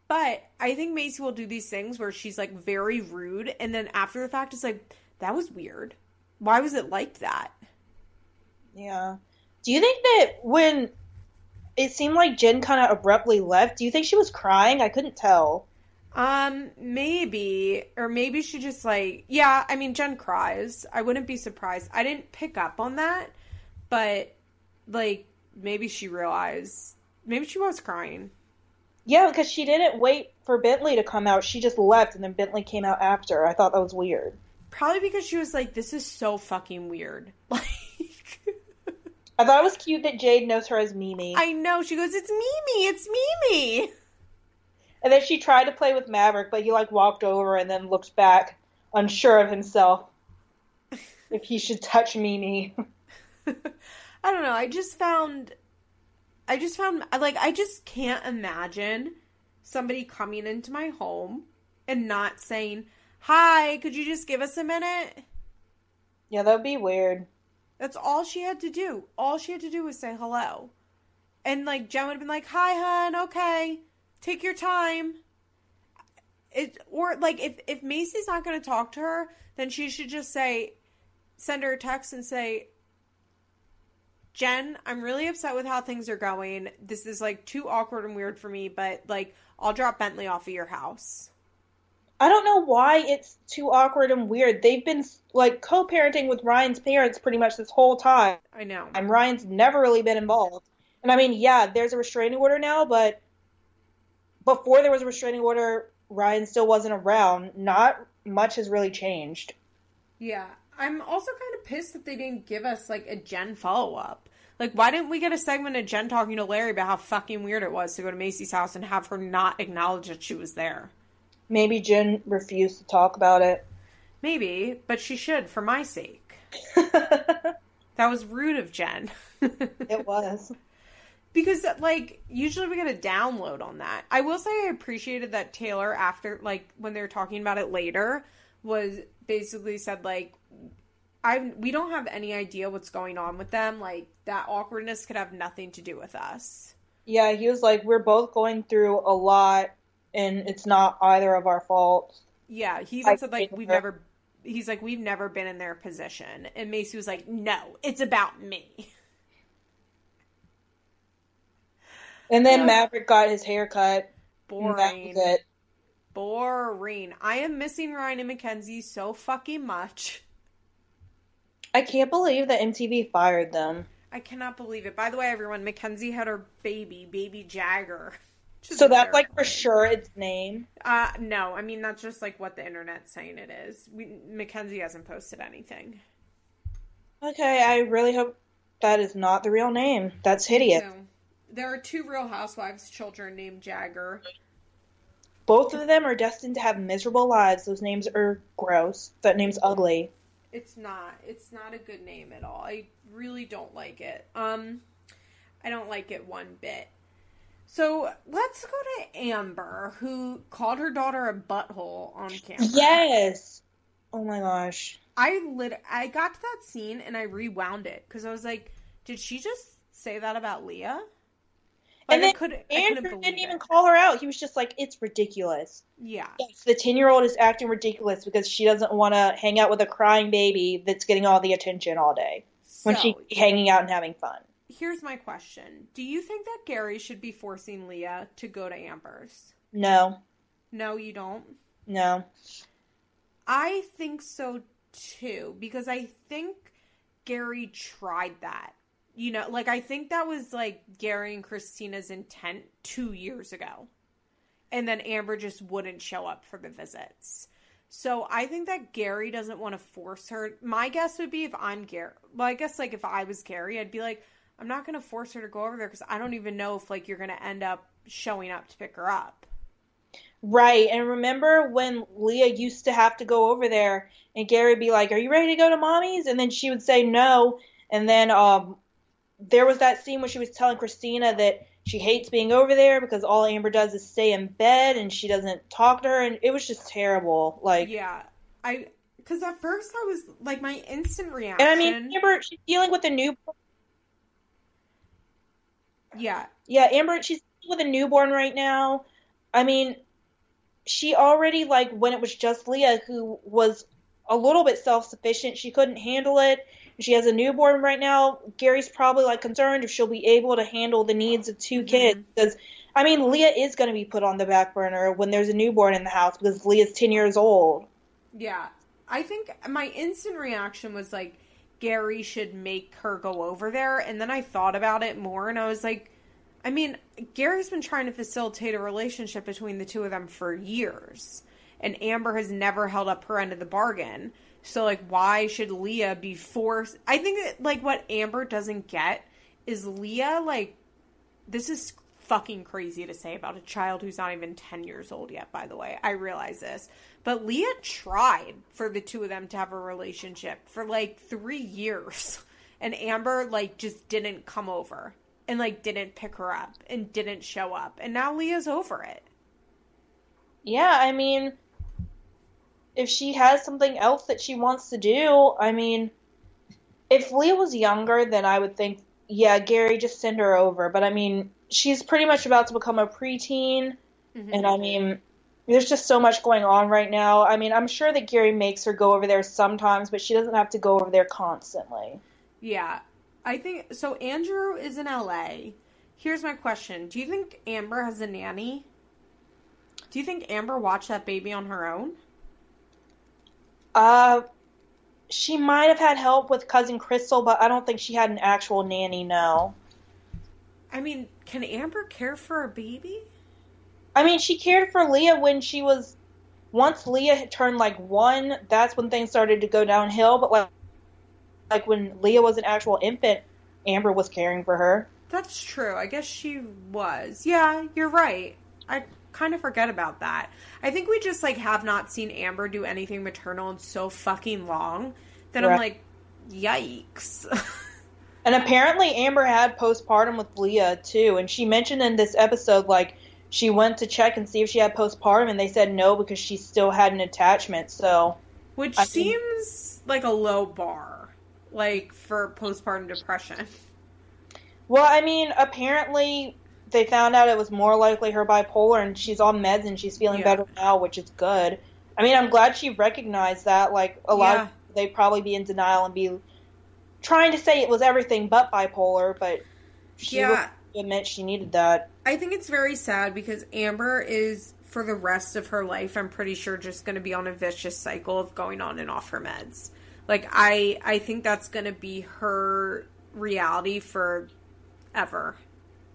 But I think Macy will do these things where she's like very rude. And then after the fact, it's like, that was weird. Why was it like that? Yeah. Do you think that when it seemed like Jen kind of abruptly left, do you think she was crying? I couldn't tell. Um, maybe, or maybe she just like, yeah. I mean, Jen cries. I wouldn't be surprised. I didn't pick up on that, but like, maybe she realized. Maybe she was crying. Yeah, because she didn't wait for Bentley to come out. She just left, and then Bentley came out after. I thought that was weird. Probably because she was like, "This is so fucking weird." Like, I thought it was cute that Jayde knows her as Mimi. I know. She goes, "It's Mimi. It's Mimi." And then she tried to play with Maverick, but he like walked over and then looked back, unsure of himself if he should touch Mimi. I don't know. I just found, I just found like I just can't imagine somebody coming into my home and not saying, "Hi, could you just give us a minute?" Yeah, that would be weird. That's all she had to do. All she had to do was say hello. And like Jen would have been like, "Hi, hun. Okay." Take your time. it or like if if Macy's not going to talk to her, then she should just say send her a text and say Jen, I'm really upset with how things are going. This is like too awkward and weird for me, but like I'll drop Bentley off of your house. I don't know why it's too awkward and weird. They've been like co-parenting with Ryan's parents pretty much this whole time. I know. And Ryan's never really been involved. And I mean, yeah, there's a restraining order now, but before there was a restraining order, Ryan still wasn't around. Not much has really changed. Yeah. I'm also kind of pissed that they didn't give us like a Jen follow up. Like, why didn't we get a segment of Jen talking to Larry about how fucking weird it was to go to Macy's house and have her not acknowledge that she was there? Maybe Jen refused to talk about it. Maybe, but she should for my sake. that was rude of Jen. it was. Because like usually we get a download on that. I will say I appreciated that Taylor after like when they were talking about it later was basically said like I we don't have any idea what's going on with them. Like that awkwardness could have nothing to do with us. Yeah, he was like, we're both going through a lot, and it's not either of our faults. Yeah, he even I said like we've her. never. He's like we've never been in their position, and Macy was like, no, it's about me. And then yeah. Maverick got his hair cut. Boring. Boring. I am missing Ryan and Mackenzie so fucking much. I can't believe that MTV fired them. I cannot believe it. By the way, everyone, Mackenzie had her baby, baby Jagger. So that's like for sure its name. Uh no, I mean that's just like what the internet's saying it is. We Mackenzie hasn't posted anything. Okay, I really hope that is not the real name. That's hideous. There are two Real Housewives children named Jagger. Both of them are destined to have miserable lives. Those names are gross. That name's ugly. It's not. It's not a good name at all. I really don't like it. Um, I don't like it one bit. So let's go to Amber, who called her daughter a butthole on camera. Yes. Oh my gosh. I lit. I got to that scene and I rewound it because I was like, did she just say that about Leah? Like, and then could, Andrew didn't even call her out. He was just like, "It's ridiculous." Yeah. Yes, the ten-year-old is acting ridiculous because she doesn't want to hang out with a crying baby that's getting all the attention all day so, when she's hanging out and having fun. Here's my question: Do you think that Gary should be forcing Leah to go to Amber's? No. No, you don't. No. I think so too because I think Gary tried that you know, like I think that was like Gary and Kristina's intent two years ago. And then Amber just wouldn't show up for the visits. So I think that Gary doesn't want to force her. My guess would be if I'm Gary, well, I guess like if I was Gary, I'd be like, I'm not going to force her to go over there because I don't even know if like you're going to end up showing up to pick her up. Right. And remember when Leah used to have to go over there and Gary would be like, Are you ready to go to mommy's? And then she would say no. And then um, there was that scene where she was telling Kristina that she hates being over there because all Amber does is stay in bed and she doesn't talk to her, and it was just terrible. Like, yeah, I because at first I was like my instant reaction. And I mean, Amber, she's dealing with a new. Yeah. Yeah, Amber, she's with a newborn right now. I mean, she already like when it was just Leah who was a little bit self sufficient. She couldn't handle it she has a newborn right now. Gary's probably like concerned if she'll be able to handle the needs of 2 mm-hmm. kids because I mean Leah is going to be put on the back burner when there's a newborn in the house because Leah's 10 years old. Yeah. I think my instant reaction was like Gary should make her go over there and then I thought about it more and I was like I mean, Gary's been trying to facilitate a relationship between the two of them for years and Amber has never held up her end of the bargain. So like why should Leah be forced I think that like what Amber doesn't get is Leah like this is fucking crazy to say about a child who's not even 10 years old yet by the way. I realize this. But Leah tried for the two of them to have a relationship for like 3 years. And Amber like just didn't come over and like didn't pick her up and didn't show up. And now Leah's over it. Yeah, I mean, if she has something else that she wants to do, I mean, if Leah was younger, then I would think, yeah, Gary, just send her over. But I mean, she's pretty much about to become a preteen, mm-hmm. and I mean, there's just so much going on right now. I mean, I'm sure that Gary makes her go over there sometimes, but she doesn't have to go over there constantly. Yeah. I think so Andrew is in LA. Here's my question. Do you think Amber has a nanny? Do you think Amber watched that baby on her own? Uh she might have had help with cousin Crystal, but I don't think she had an actual nanny, no. I mean, can Amber care for a baby? I mean, she cared for Leah when she was. Once Leah turned like one, that's when things started to go downhill. But like, like when Leah was an actual infant, Amber was caring for her. That's true. I guess she was. Yeah, you're right. I kind of forget about that. I think we just like have not seen Amber do anything maternal in so fucking long that right. I'm like, yikes. and apparently Amber had postpartum with Leah too, and she mentioned in this episode like she went to check and see if she had postpartum, and they said no because she still had an attachment. So, which I seems like a low bar, like for postpartum depression. Well, I mean, apparently they found out it was more likely her bipolar, and she's on meds and she's feeling yeah. better now, which is good. I mean, I'm glad she recognized that. Like a lot, yeah. of they'd probably be in denial and be trying to say it was everything but bipolar, but she yeah. Admit she needed that. I think it's very sad because Amber is for the rest of her life I'm pretty sure just going to be on a vicious cycle of going on and off her meds. Like I I think that's going to be her reality for ever.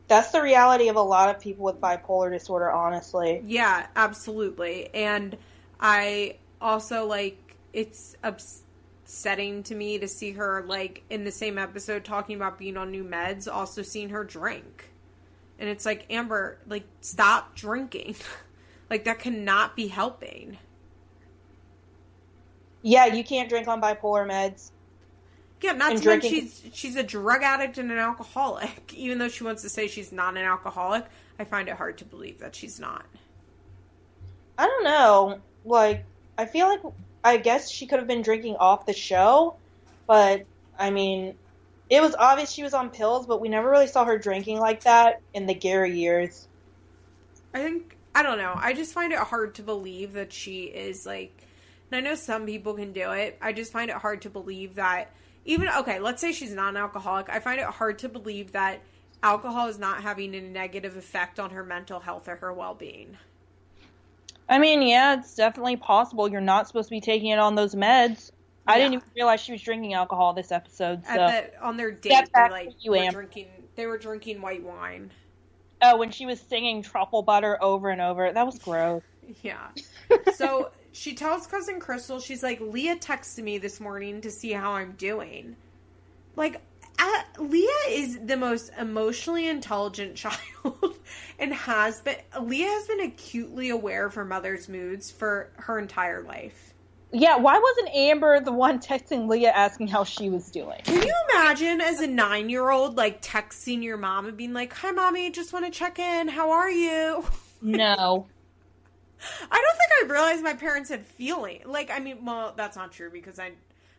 That's the reality of a lot of people with bipolar disorder, honestly. Yeah, absolutely. And I also like it's upsetting to me to see her like in the same episode talking about being on new meds, also seeing her drink. And it's like, Amber, like, stop drinking. like, that cannot be helping. Yeah, you can't drink on bipolar meds. Yeah, not and to drinking... mention she's she's a drug addict and an alcoholic. Even though she wants to say she's not an alcoholic, I find it hard to believe that she's not. I don't know. Like, I feel like I guess she could have been drinking off the show, but I mean, it was obvious she was on pills, but we never really saw her drinking like that in the Gary years. I think I don't know. I just find it hard to believe that she is like and I know some people can do it. I just find it hard to believe that even okay, let's say she's not an alcoholic. I find it hard to believe that alcohol is not having a negative effect on her mental health or her well-being. I mean, yeah, it's definitely possible. You're not supposed to be taking it on those meds. I yeah. didn't even realize she was drinking alcohol this episode. So. The, on their date, they like you, were drinking. They were drinking white wine. Oh, when she was singing truffle butter over and over, that was gross. Yeah. So she tells cousin Crystal, she's like, Leah texted me this morning to see how I'm doing. Like, uh, Leah is the most emotionally intelligent child and has been. Leah has been acutely aware of her mother's moods for her entire life. Yeah, why wasn't Amber the one texting Leah asking how she was doing? Can you imagine as a nine year old, like texting your mom and being like, Hi, mommy, just want to check in. How are you? No. I don't think I realized my parents had feeling. Like, I mean, well, that's not true because I.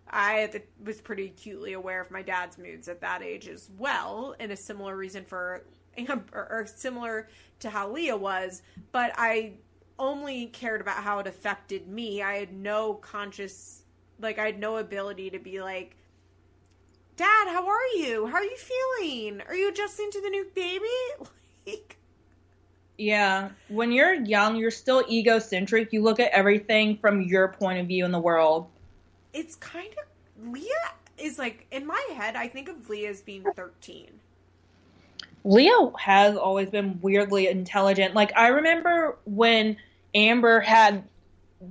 I was pretty acutely aware of my dad's moods at that age as well, and a similar reason for Amber, or similar to how Leah was. But I only cared about how it affected me. I had no conscious, like, I had no ability to be like, Dad, how are you? How are you feeling? Are you adjusting to the new baby? Like, yeah. When you're young, you're still egocentric. You look at everything from your point of view in the world. It's kind of. Leah is like, in my head, I think of Leah as being 13. Leah has always been weirdly intelligent. Like I remember when Amber had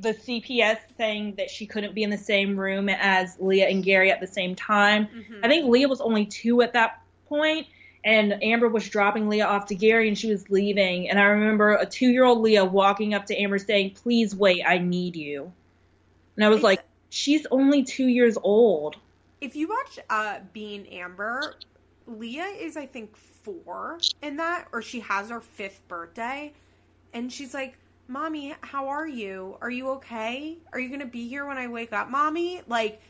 the CPS saying that she couldn't be in the same room as Leah and Gary at the same time. Mm-hmm. I think Leah was only two at that point, and Amber was dropping Leah off to Gary and she was leaving. And I remember a two year old Leah walking up to Amber saying, Please wait, I need you. And I was it's, like, She's only two years old. If you watch uh, Being Amber, Leah is, I think, four in that, or she has her fifth birthday, and she's like, "Mommy, how are you? Are you okay? Are you gonna be here when I wake up, Mommy?" Like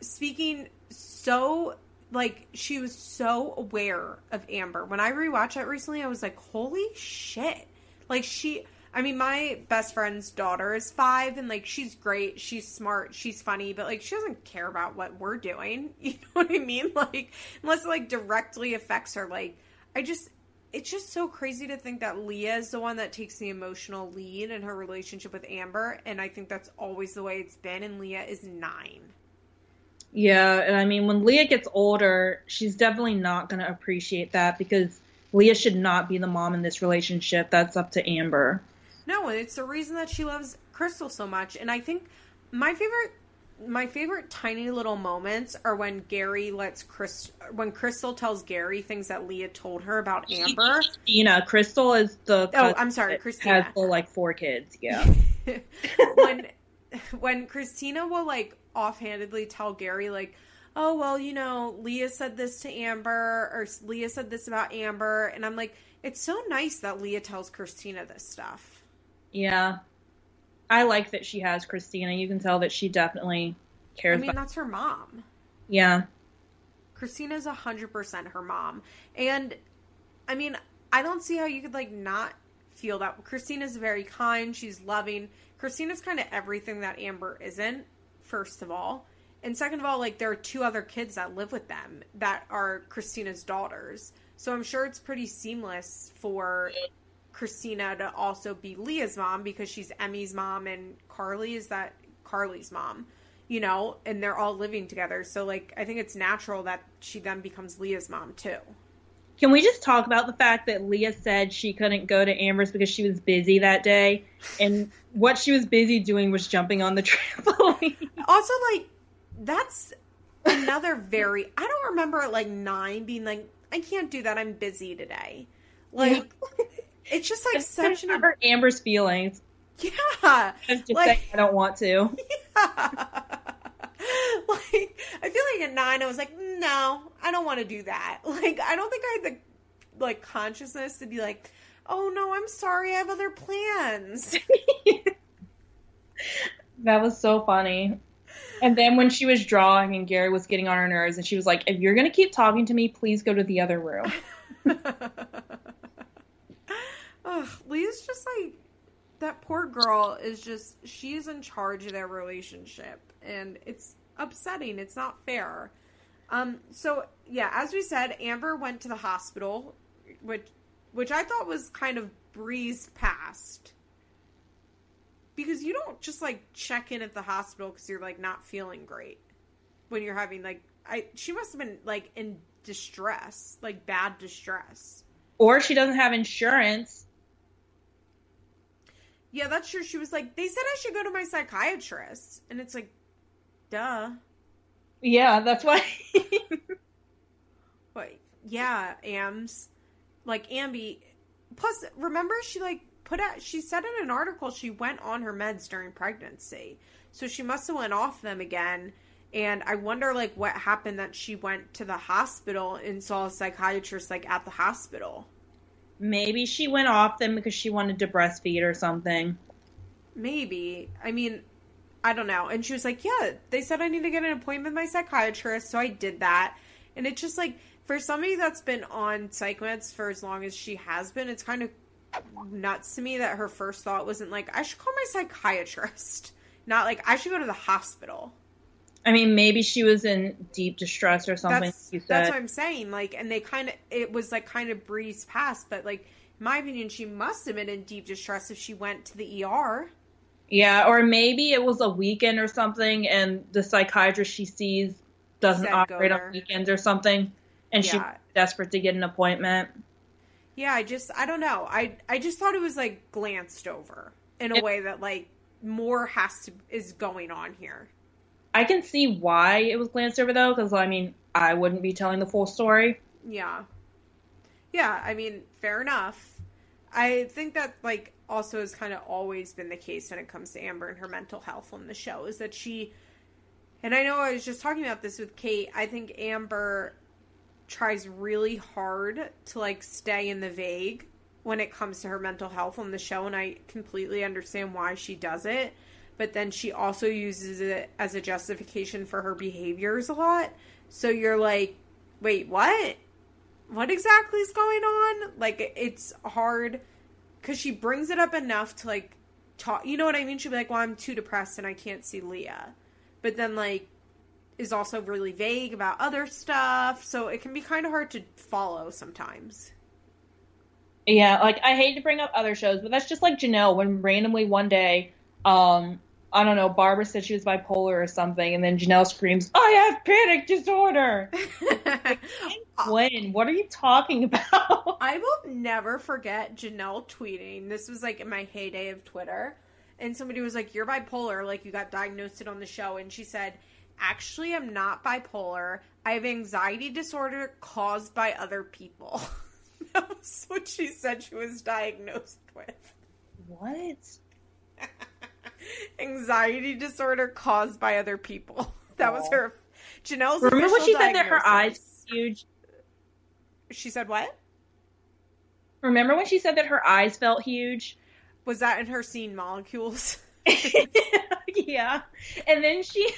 speaking so like she was so aware of Amber. When I rewatched that recently, I was like, "Holy shit!" Like she, I mean, my best friend's daughter is five, and like she's great, she's smart, she's funny, but like she doesn't care about what we're doing. You know what I mean? Like, unless it like directly affects her. Like, I just, it's just so crazy to think that Leah is the one that takes the emotional lead in her relationship with Amber, and I think that's always the way it's been. And Leah is nine. Yeah, and I mean, when Leah gets older, she's definitely not going to appreciate that because Leah should not be the mom in this relationship. That's up to Amber. No, it's the reason that she loves Crystal so much. And I think my favorite my favorite tiny little moments are when Gary lets Chris when Crystal tells Gary things that Leah told her about Amber. Kristina, Crystal is the Oh, I'm sorry, Kristina has the like four kids. Yeah. when when Kristina will like offhandedly tell Gary like oh well you know leah said this to amber or leah said this about amber and i'm like it's so nice that leah tells kristina this stuff yeah. I like that she has Kristina. You can tell that she definitely cares. I mean, that's her mom. Yeah. Kristina's a hundred percent her mom. And I mean, I don't see how you could like not feel that Kristina's very kind, she's loving. Kristina's kind of everything that Amber isn't, first of all. And second of all, like there are two other kids that live with them that are Kristina's daughters. So I'm sure it's pretty seamless for Kristina to also be Leah's mom because she's Emmy's mom and Carly is that Carly's mom, you know, and they're all living together. So like I think it's natural that she then becomes Leah's mom too. Can we just talk about the fact that Leah said she couldn't go to Amber's because she was busy that day and what she was busy doing was jumping on the trampoline. Also like that's another very I don't remember like 9 being like I can't do that. I'm busy today. Like it's just like such an hurt Amber's feelings. Yeah, just like, saying I don't want to. Yeah. like I feel like at nine, I was like, no, I don't want to do that. Like I don't think I had the like consciousness to be like, oh no, I'm sorry, I have other plans. that was so funny. And then when she was drawing and Gary was getting on her nerves, and she was like, if you're gonna keep talking to me, please go to the other room. Ugh, Leah's just like that poor girl is just she's in charge of their relationship and it's upsetting. It's not fair. Um so yeah, as we said, Amber went to the hospital which which I thought was kind of breezed past. Because you don't just like check in at the hospital cuz you're like not feeling great when you're having like I she must have been like in distress, like bad distress. Or she doesn't have insurance yeah, that's true. She was like, they said I should go to my psychiatrist. And it's like, duh. Yeah, that's why. but yeah, AMS. Like, Ambi. Plus, remember, she like put out, she said in an article she went on her meds during pregnancy. So she must have went off them again. And I wonder, like, what happened that she went to the hospital and saw a psychiatrist, like, at the hospital. Maybe she went off them because she wanted to breastfeed or something. Maybe. I mean, I don't know. And she was like, Yeah, they said I need to get an appointment with my psychiatrist. So I did that. And it's just like, for somebody that's been on psych meds for as long as she has been, it's kind of nuts to me that her first thought wasn't like, I should call my psychiatrist. Not like, I should go to the hospital. I mean, maybe she was in deep distress or something. That's, that's what I'm saying. Like, and they kind of, it was like kind of breezed past, but like, in my opinion, she must have been in deep distress if she went to the ER. Yeah, or maybe it was a weekend or something, and the psychiatrist she sees doesn't Said operate on weekends or something, and yeah. she's desperate to get an appointment. Yeah, I just, I don't know. I, I just thought it was like glanced over in a it, way that like more has to is going on here. I can see why it was glanced over though, because I mean, I wouldn't be telling the full story. Yeah. Yeah, I mean, fair enough. I think that like also has kind of always been the case when it comes to Amber and her mental health on the show is that she and I know I was just talking about this with Kate. I think Amber tries really hard to like stay in the vague when it comes to her mental health on the show and I completely understand why she does it but then she also uses it as a justification for her behaviors a lot. So you're like, wait, what? What exactly is going on? Like, it's hard because she brings it up enough to like talk. You know what I mean? She'll be like, "Well, I'm too depressed and I can't see Leah," but then like is also really vague about other stuff, so it can be kind of hard to follow sometimes. Yeah, like I hate to bring up other shows, but that's just like Jenelle when randomly one day, um, I don't know, Barbara said she was bipolar or something, and then Jenelle screams, "I have panic disorder." when? What are you talking about? I will never forget Jenelle tweeting. This was like in my heyday of Twitter, and somebody was like, "You're bipolar, like you got diagnosed it on the show," and she said. Actually, I'm not bipolar. I have anxiety disorder caused by other people. that was what she said she was diagnosed with. What? anxiety disorder caused by other people. That was her. Jenelle's. Remember when she official said that her eyes were huge? She said what? Remember when she said that her eyes felt huge? Was that in her scene molecules? yeah. And then she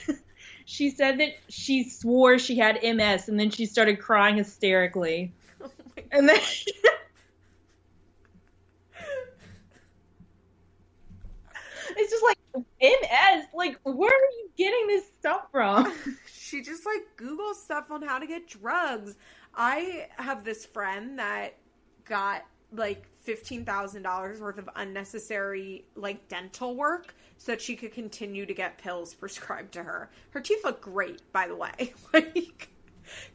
she said that she swore she had MS and then she started crying hysterically. Oh And then It's just like MS, like where are you getting this stuff from? she just like Google stuff on how to get drugs. I have this friend that got like fifteen thousand dollars worth of unnecessary like dental work so that she could continue to get pills prescribed to her. Her teeth look great, by the way. like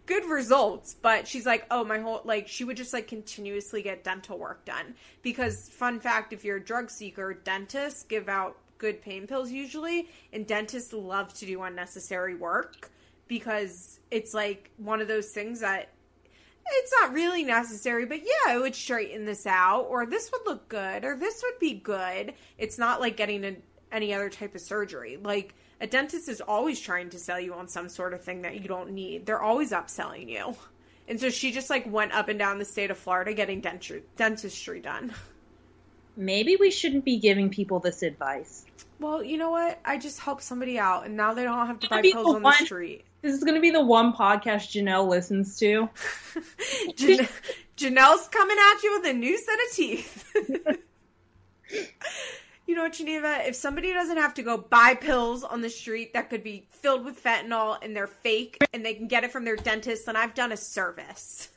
good results, but she's like, oh my whole like she would just like continuously get dental work done. Because fun fact, if you're a drug seeker, dentists give out good pain pills usually, and dentists love to do unnecessary work because it's like one of those things that it's not really necessary, but yeah, it would straighten this out, or this would look good, or this would be good. It's not like getting a, any other type of surgery. Like a dentist is always trying to sell you on some sort of thing that you don't need. They're always upselling you. And so she just like went up and down the state of Florida getting dentistry, dentistry done. Maybe we shouldn't be giving people this advice. Well, you know what? I just helped somebody out, and now they don't have to buy pills on one- the street. This is going to be the one podcast Jenelle listens to. Jan- Jenelle's coming at you with a new set of teeth. you know what, Geneva? If somebody doesn't have to go buy pills on the street that could be filled with fentanyl and they're fake and they can get it from their dentist, then I've done a service.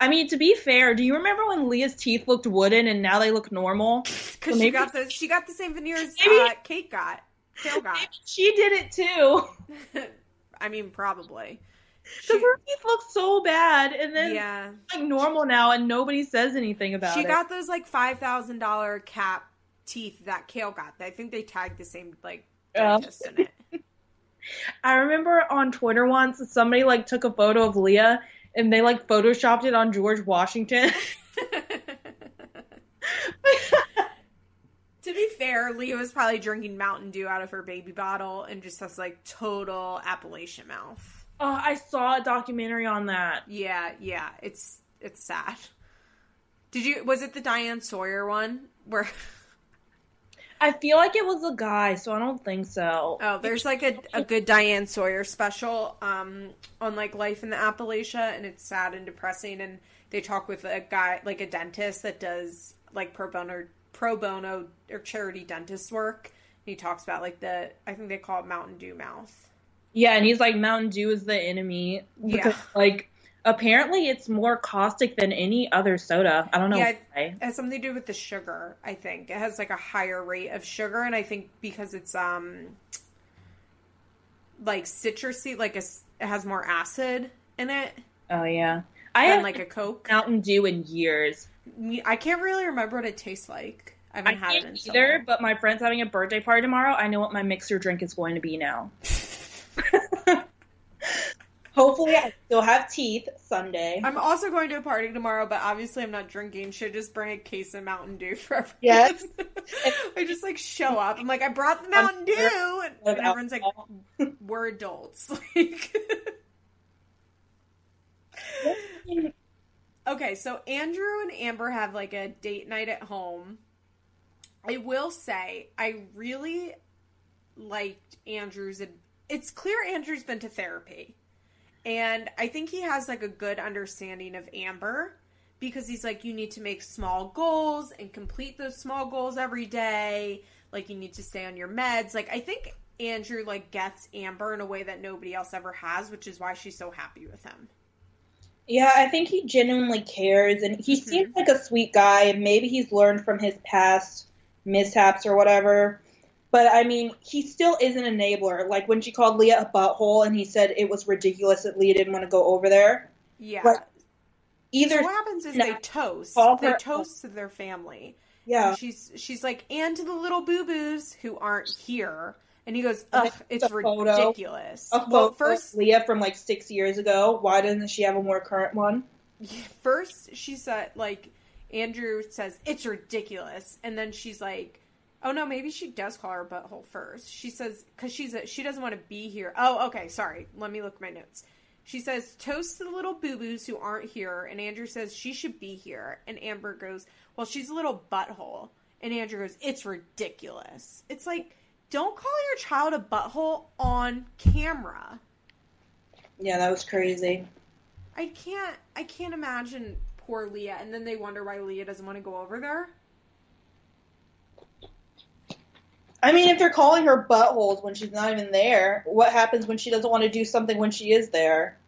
I mean, to be fair, do you remember when Leah's teeth looked wooden and now they look normal? Because she maybe- got the she got the same veneers Maybe- uh, Kate got. Kail got. She did it too. I mean, probably. Because her teeth look so bad, and then yeah. like normal now, and nobody says anything about She it. She got those like five thousand dollar cap teeth that Kail got. I think they tagged the same like Oh. dentist in it. I remember on Twitter once somebody like took a photo of Leah and they like photoshopped it on George Washington. to be fair, Leah was probably drinking Mountain Dew out of her baby bottle and just has like total Appalachian mouth. Oh, I saw a documentary on that. Yeah, yeah, it's it's sad. Did you? Was it the Diane Sawyer one where? I feel like it was a guy, so I don't think so. Oh, there's like a, a good Diane Sawyer special um, on like life in the Appalachia, and it's sad and depressing. And they talk with a guy, like a dentist that does like pro bono, pro bono or charity dentist work. And He talks about like the, I think they call it Mountain Dew mouth. Yeah, and he's like Mountain Dew is the enemy because Yeah. like apparently it's more caustic than any other soda. I don't know Yeah, why. It has something to do with the sugar. I think it has like a higher rate of sugar, and I think because it's um like citrusy, like a, it has more acid in it Oh yeah. I haven't like a Coke. Mountain Dew in years. I can't really remember what it tastes like. I I haven't had it in so either, long. but my friend's having a birthday party tomorrow. I know what my mixer drink is going to be now. Hopefully, I still have teeth Sunday. I'm also going to a party tomorrow, but obviously I'm not drinking. Should just bring a case of Mountain Dew for everyone. Yes. I just like show up. I'm like, I brought the Mountain Dew, and, and everyone's like, we're adults. Like, okay, so Andrew and Amber have like a date night at home. I will say, I really liked Andrew's. ad- It's clear Andrew's been to therapy, and I think he has like a good understanding of Amber because he's like, you need to make small goals and complete those small goals every day. Like, you need to stay on your meds. Like, I think Andrew like gets Amber in a way that nobody else ever has, which is why she's so happy with him. Yeah, I think he genuinely cares, and he Mhm. seems like a sweet guy, and maybe he's learned from his past mishaps or whatever. But I mean, he still is an enabler. Like when she called Leah a butthole, and he said it was ridiculous that Leah didn't want to go over there. Yeah. But so Either, what happens is they toast. They toast to their family. yeah, And she's she's like, and to the little boo boos who aren't here. And he goes, ugh, It's a photo. ridiculous. a well, photo first, Leah from like six years ago. Why doesn't she have a more current one? first she said like Andrew says it's ridiculous, and then she's like, oh no, maybe she does call her butthole first. She says because she's a, she doesn't want to be here. Oh, okay, sorry. Let me look at my notes. She says toast to the little boo boos who aren't here, and Andrew says she should be here, and Amber goes, well, she's a little butthole, and Andrew goes, it's ridiculous. It's like. Don't call your child a butthole on camera. Yeah, that was crazy. I can't I can't imagine poor Leah and then they wonder why Leah doesn't want to go over there. I mean, if they're calling her buttholes when she's not even there, what happens when she doesn't want to do something when she is there?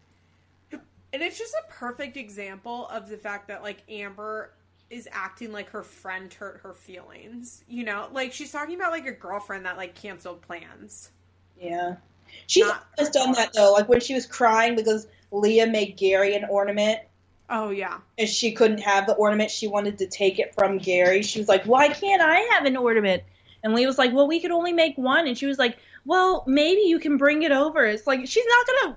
And it's just a perfect example of the fact that like Amber is acting like her friend hurt her feelings. You know, like she's talking about like a girlfriend that like canceled plans. Yeah. She's Not done that though. Like when she was crying because Leah made Gary an ornament Oh yeah. and she couldn't have the ornament, she wanted to take it from Gary. She was like, Why can't I have an ornament? And Leah was like, Well, we could only make one. And she was like, Well, maybe you can bring it over. It's like she's not gonna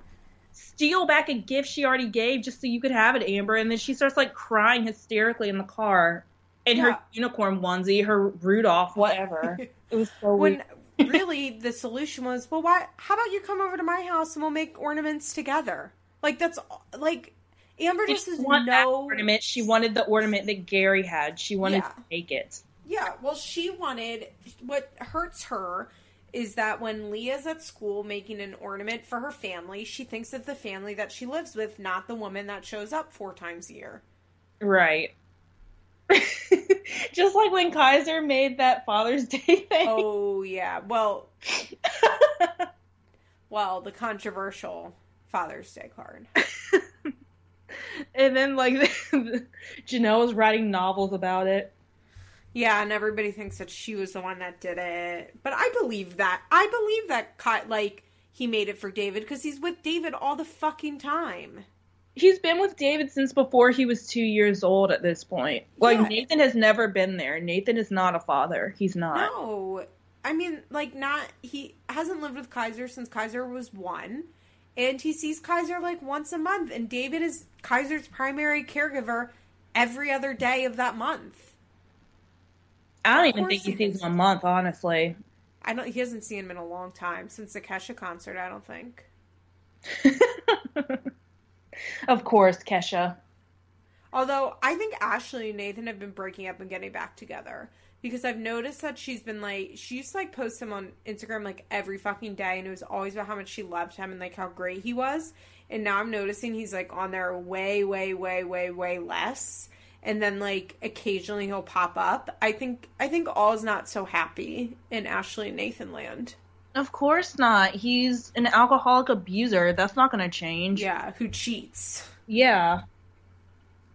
steal back a gift she already gave just so you could have it, Amber. And then she starts like crying hysterically in the car in Yeah. her unicorn onesie, her Rudolph, whatever. it was so weird. Really the solution was, well, why? How about you come over to my house and we'll make ornaments together? Like that's like Amber just that no ornament. She wanted the ornament that Gary had. She wanted Yeah. to take it. Yeah, well, she wanted. What hurts her is that when Leah's at school making an ornament for her family, she thinks of the family that she lives with, not the woman that shows up four times a year. Right. Just like when Kaiser made that Father's Day thing. Oh yeah, well, well, the controversial Father's Day card. and then like Jenelle was writing novels about it. Yeah, and everybody thinks that she was the one that did it, but I believe that. I believe that, like, he made it for David because he's with David all the fucking time. He's been with David since before he was two years old at this point. Like Yeah. Nathan has never been there. Nathan is not a father. He's not. No, I mean, like, not he hasn't lived with Kaiser since Kaiser was one, and he sees Kaiser like once a month, and David is Kaiser's primary caregiver every other day of that month. I don't Of even think he he sees him a month, honestly. I don't. He hasn't seen him in a long time since the Kesha concert. I don't think. of course, Kesha. Although I think Ashley and Nathan have been breaking up and getting back together because I've noticed that she's been like she used to like post him on Instagram like every fucking day and it was always about how much she loved him and like how great he was. And now I'm noticing he's like on there way, way, way, way, way less. And then like occasionally he'll pop up. I think I think all is not so happy in Ashley and Nathan land. Of course not. He's an alcoholic abuser. That's not going to change. Yeah, who cheats. Yeah.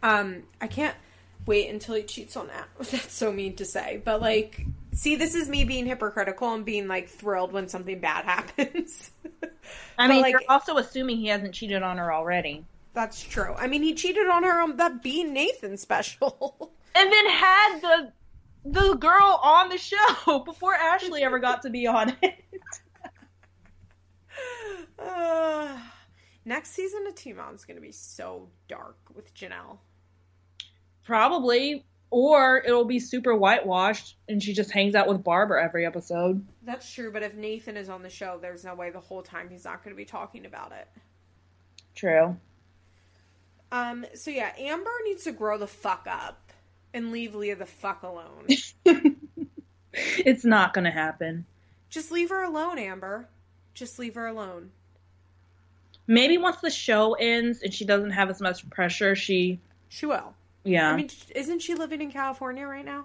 Um, I can't wait until he cheats on that. That's so mean to say, but like, see, this is me being hypocritical and being like thrilled when something bad happens. I mean, like- you're also assuming he hasn't cheated on her already. That's true. I mean, he cheated on her on that Being Nathan special. And then had the the girl on the show before Ashley ever got to be on it. uh, next season of Teen Mom's gonna be so dark with Jenelle. Probably. Or it'll be super whitewashed and she just hangs out with Barbara every episode. That's true, but if Nathan is on the show, there's no way the whole time he's not gonna be talking about it. True. Um, so yeah, Amber needs to grow the fuck up and leave Leah the fuck alone. it's not going to happen. Just leave her alone, Amber. Just leave her alone. Maybe once the show ends and she doesn't have as much pressure, she She will. Yeah. I mean, isn't she living in California right now?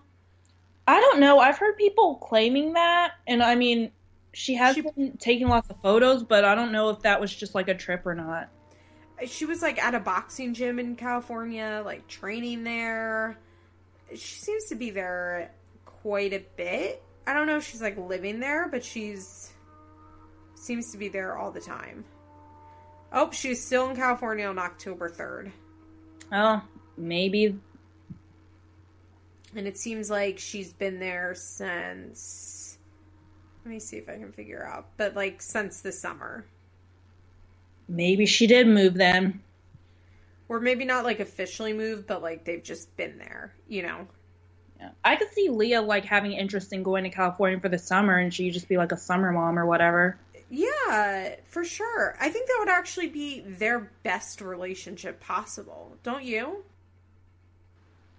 I don't know. I've heard people claiming that, and I mean, she has She- been taking lots of photos, but I don't know if that was just like a trip or not. She was like at a boxing gym in California, like training there. She seems to be there quite a bit. I don't know if she's like living there, but she's seems to be there all the time. Oh, she's still in California on October 3rd. Oh, maybe. And it seems like she's been there since. Let me see if I can figure out. But like since the summer. Maybe she did move then. Or maybe not like officially moved, but like they've just been there, you know? Yeah. I could see Leah like having interest in going to California for the summer, and she'd just be like a summer mom or whatever. Yeah, for sure. I think that would actually be their best relationship possible, don't you?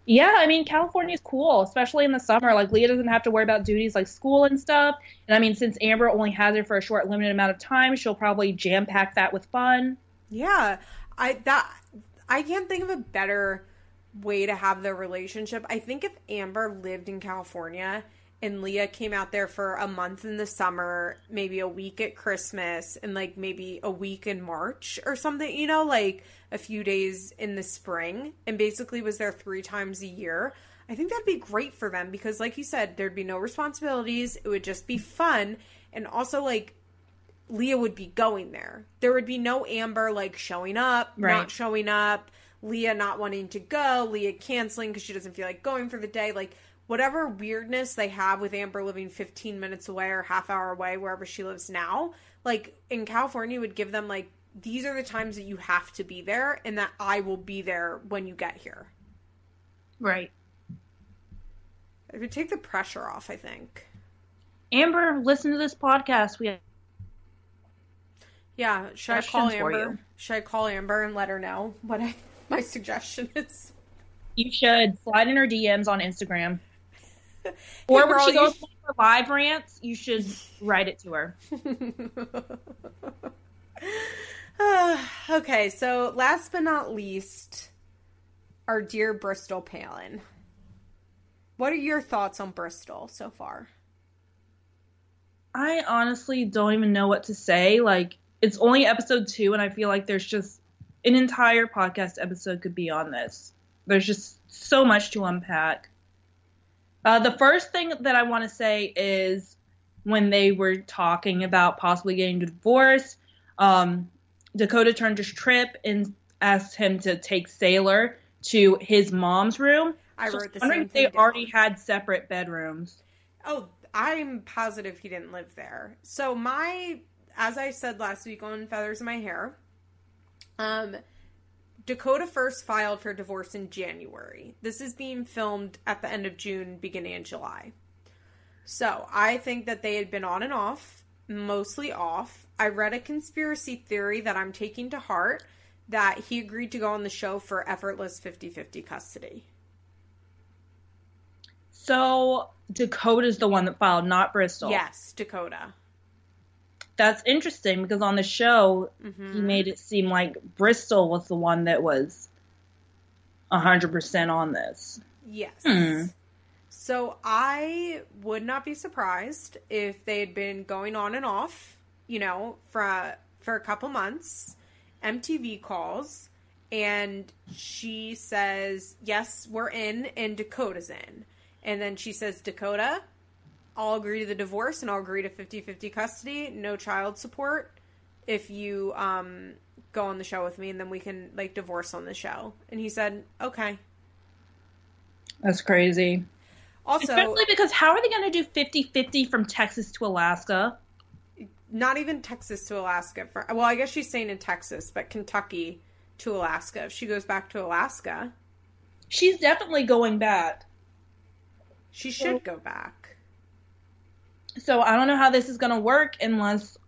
Yeah, I mean California's cool, especially in the summer. Like Leah doesn't have to worry about duties like school and stuff. And I mean, since Amber only has her for a short, limited amount of time, she'll probably jam pack that with fun. Yeah, I that I can't think of a better way to have their relationship. I think if Amber lived in California and Leah came out there for a month in the summer, maybe a week at Christmas, and like maybe a week in March or something, you know, like a few days in the spring, and basically was there three times a year. I think that'd be great for them because, like you said, there'd be no responsibilities. It would just be fun. And also, like, Leah would be going there. There would be no Amber like showing up, Right. not showing up, Leah not wanting to go, Leah canceling because she doesn't feel like going for the day. Like whatever weirdness they have with Amber living 15 minutes away or half hour away wherever she lives now, like in California would give them like these are the times that you have to be there and that I will be there when you get here. Right. It would take the pressure off, I think. Amber, listen to this podcast. We Yeah, should I call Amber? Should I call Amber and let her know what I, my suggestion is? you should slide in her DMs on Instagram. Or Hey, when she goes sh- for live rants, you should write it to her. okay, so last but not least, our dear Bristol Palin. What are your thoughts on Bristol so far? I honestly don't even know what to say. Like, it's only episode two, and I feel like there's just an entire podcast episode could be on this. There's just so much to unpack. Uh, the first thing that I want to say is when they were talking about possibly getting divorced, um, Dakota turned to Tripp and asked him to take Sailor to his mom's room. I So wrote the wondering same if they down. already had separate bedrooms. Oh, I'm positive he didn't live there. So my, as I said last week on Feathers in My Hair, um, Dakota first filed for divorce in January. This is being filmed at the end of June, beginning of July. So I think that they had been on and off, mostly off. I read a conspiracy theory that I'm taking to heart that he agreed to go on the show for effortless 50 50 custody. So Dakota's the one that filed, not Bristol. Yes, Dakota. That's interesting because on the show hmm he made it seem like Bristol was the one that was hundred percent on this. Yes. Hmm. So I would not be surprised if they had been going on and off, you know, for for a couple months. MTV calls and she says, "Yes, we're in," and Dakota's in. And then she says, "Dakota, I'll agree to the divorce and I'll agree to 50-50 custody, no child support if you um go on the show with me and then we can like divorce on the show." And he said, "Okay." That's crazy. Also, Especially because how are they going to do 50-50 from Texas to Alaska? Not even Texas to Alaska. For well, I guess she's staying in Texas, but Kentucky to Alaska. If she goes back to Alaska, She's definitely going back. she should go back. So I don't know how this is going to work unless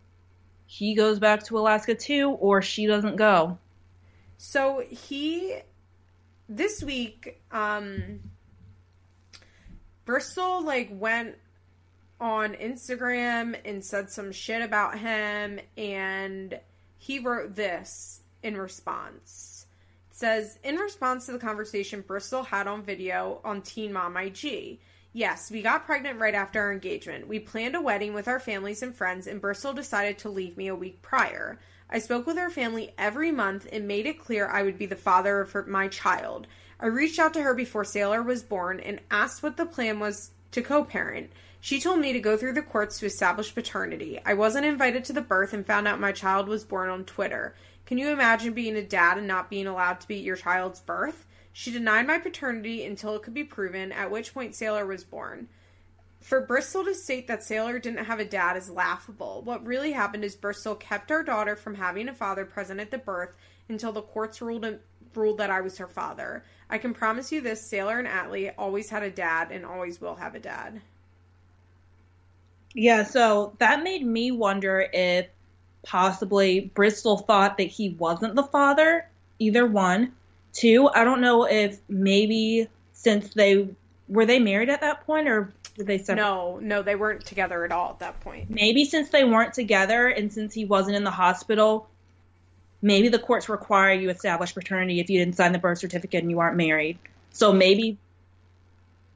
he goes back to Alaska too or she doesn't go. So he this week, um Bristol like went on Instagram and said some shit about him and he wrote this in response. It says in response to the conversation Bristol had on video on Teen Mom IG. Yes, we got pregnant right after our engagement. We planned a wedding with our families and friends, and Bristol decided to leave me a week prior. I spoke with her family every month and made it clear I would be the father of her, my child. I reached out to her before Sailor was born and asked what the plan was to co parent. She told me to go through the courts to establish paternity. I wasn't invited to the birth and found out my child was born on Twitter. Can you imagine being a dad and not being allowed to be at your child's birth? She denied my paternity until it could be proven, at which point Sailor was born. For Bristol to state that Sailor didn't have a dad is laughable. What really happened is Bristol kept our daughter from having a father present at the birth until the courts ruled ruled that I was her father. I can promise you this: Sailor and Atlee always had a dad and always will have a dad. Yeah, so that made me wonder if possibly Bristol thought that he wasn't the father. Either one. Two, I don't know if maybe since they were they married at that point or were they separate? No, no, they weren't together at all at that point. Maybe since they weren't together and since he wasn't in the hospital, maybe the courts require you establish paternity if you didn't sign the birth certificate and you aren't married. So maybe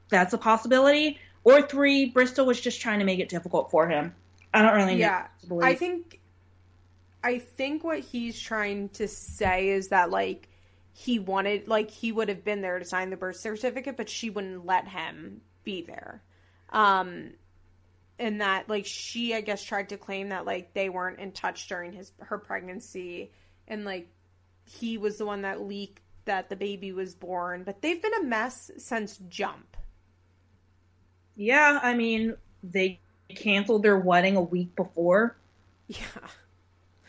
that's a possibility. Or three, Bristol was just trying to make it difficult for him. I don't really yeah. I think I think what he's trying to say is that like he wanted like he would have been there to sign the birth certificate, but she wouldn't let him be there. Um and that like she I guess tried to claim that like they weren't in touch during his her pregnancy and like he was the one that leaked that the baby was born, but they've been a mess since jump. Yeah, I mean, they canceled their wedding a week before. Yeah.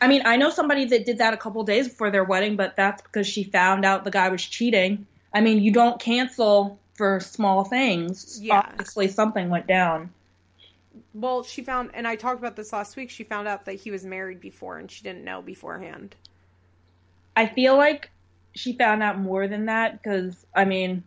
I mean, I know somebody that did that a couple days before their wedding, but that's because she found out the guy was cheating. I mean, you don't cancel for small things. Yeah. Obviously, something went down. Well, she found, and I talked about this last week, she found out that he was married before and she didn't know beforehand. I feel like she found out more than that because, I mean,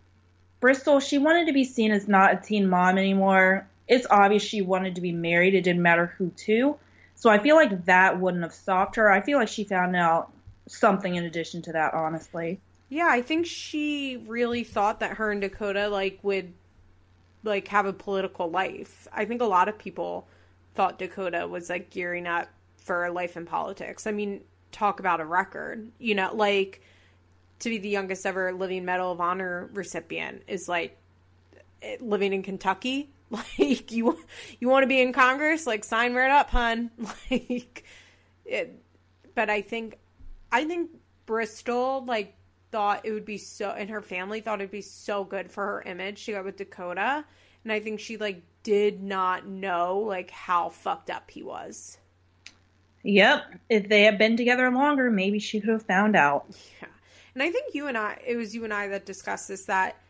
Bristol, she wanted to be seen as not a teen mom anymore. It's obvious she wanted to be married. It didn't matter who to. So I feel like that wouldn't have stopped her. I feel like she found out something in addition to that, honestly. Yeah, I think she really thought that her and Dakota like would like have a political life. I think a lot of people thought Dakota was like gearing up for life in politics. I mean, talk about a record. You know, like to be the youngest ever living Medal of Honor recipient is like eh, living in Kentucky. Like you, you want to be in Congress? Like sign right up, hun. Like, it, but I think, I think Bristol like thought it would be so, and her family thought it'd be so good for her image. She got with Dakota, and I think she like did not know like how fucked up he was. Yep. If they had been together longer, maybe she could have found out. Yeah. And I think you and I, it was you and I that discussed this that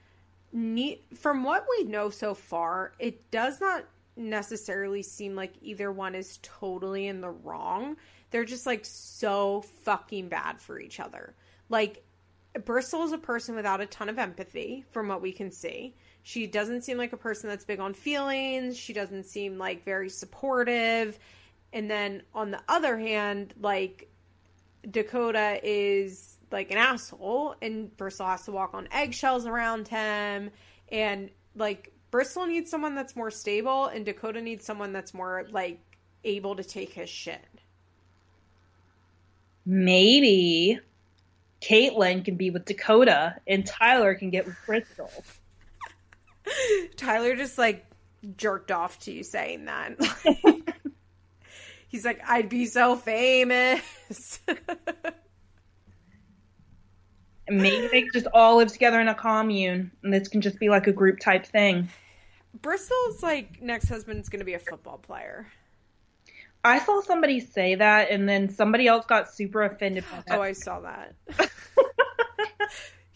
ne- from what we know so far, it does not necessarily seem like either one is totally in the wrong. They're just like so fucking bad for each other. Like, Bristol is a person without a ton of empathy, from what we can see. She doesn't seem like a person that's big on feelings. She doesn't seem like very supportive. And then on the other hand, like Dakota is like an asshole and Bristol has to walk on eggshells around him and like Bristol needs someone that's more stable and Dakota needs someone that's more like able to take his shit. Maybe Catelynn can be with Dakota and Tyler can get with Bristol. Tyler just like jerked off to you saying that. He's like, I'd be so famous. Maybe they just all live together in a commune, and this can just be like a group type thing. Bristol's like next husband's going to be a football player. I saw somebody say that, and then somebody else got super offended. Oh, I saw that.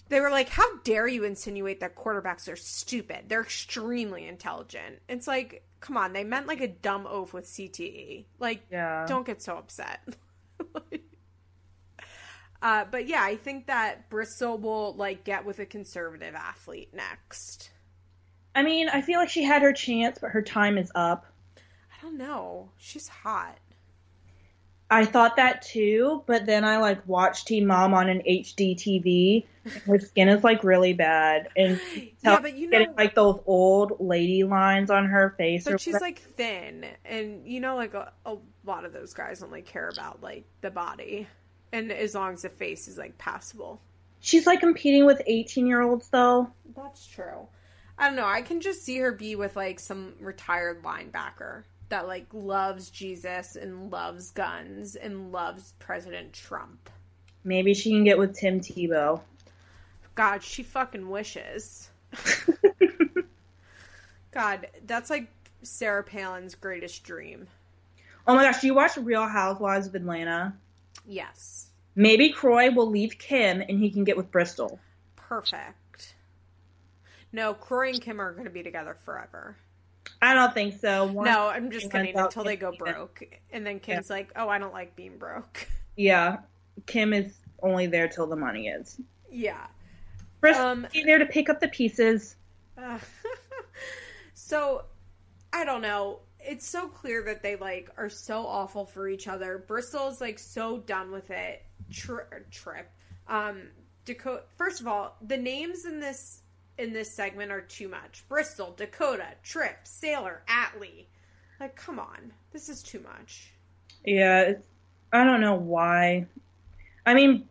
they were like, "How dare you insinuate that quarterbacks are stupid? They're extremely intelligent." It's like, come on, they meant like a dumb oaf with CTE. Like, yeah. don't get so upset. uh, but yeah, I think that Bristol will like get with a conservative athlete next. I mean, I feel like she had her chance, but her time is up. I don't know. She's hot. I thought that too, but then I like watched Teen Mom on an HD TV. Her skin is like really bad, and Yeah, but you know, getting like those old lady lines on her face. or but she's whatever. like thin, and you know, like a, a lot of those guys only care about like the body, and as long as the face is like passable. she's like competing with eighteen year olds though. That's true. I don't know. I can just see her be with like some retired linebacker that like loves Jesus and loves guns and loves President Trump. Maybe she can get with Tim Tebow. God, she fucking wishes. God, that's like Sarah Palin's greatest dream. Oh my gosh, do you watch Real Housewives of Atlanta? Yes. Maybe Kroy will leave Kim and he can get with Bristol. Perfect. No, Kroy and Kim are going to be together forever. I don't think so. One- No, I'm just kidding until they go broke. And then Kim's like, oh, I don't like being broke. Yeah, Kim is only there till the money is. yeah. Bristol Um, there to pick up the pieces. Uh, so, I don't know. It's so clear that they like are so awful for each other. Bristol's like so done with it. Tri- trip. Um, Dakota. First of all, the names in this in this segment are too much. Bristol, Dakota, Tripp, Sailor, Atlee. Like, come on, this is too much. Yeah, I don't know why. I mean,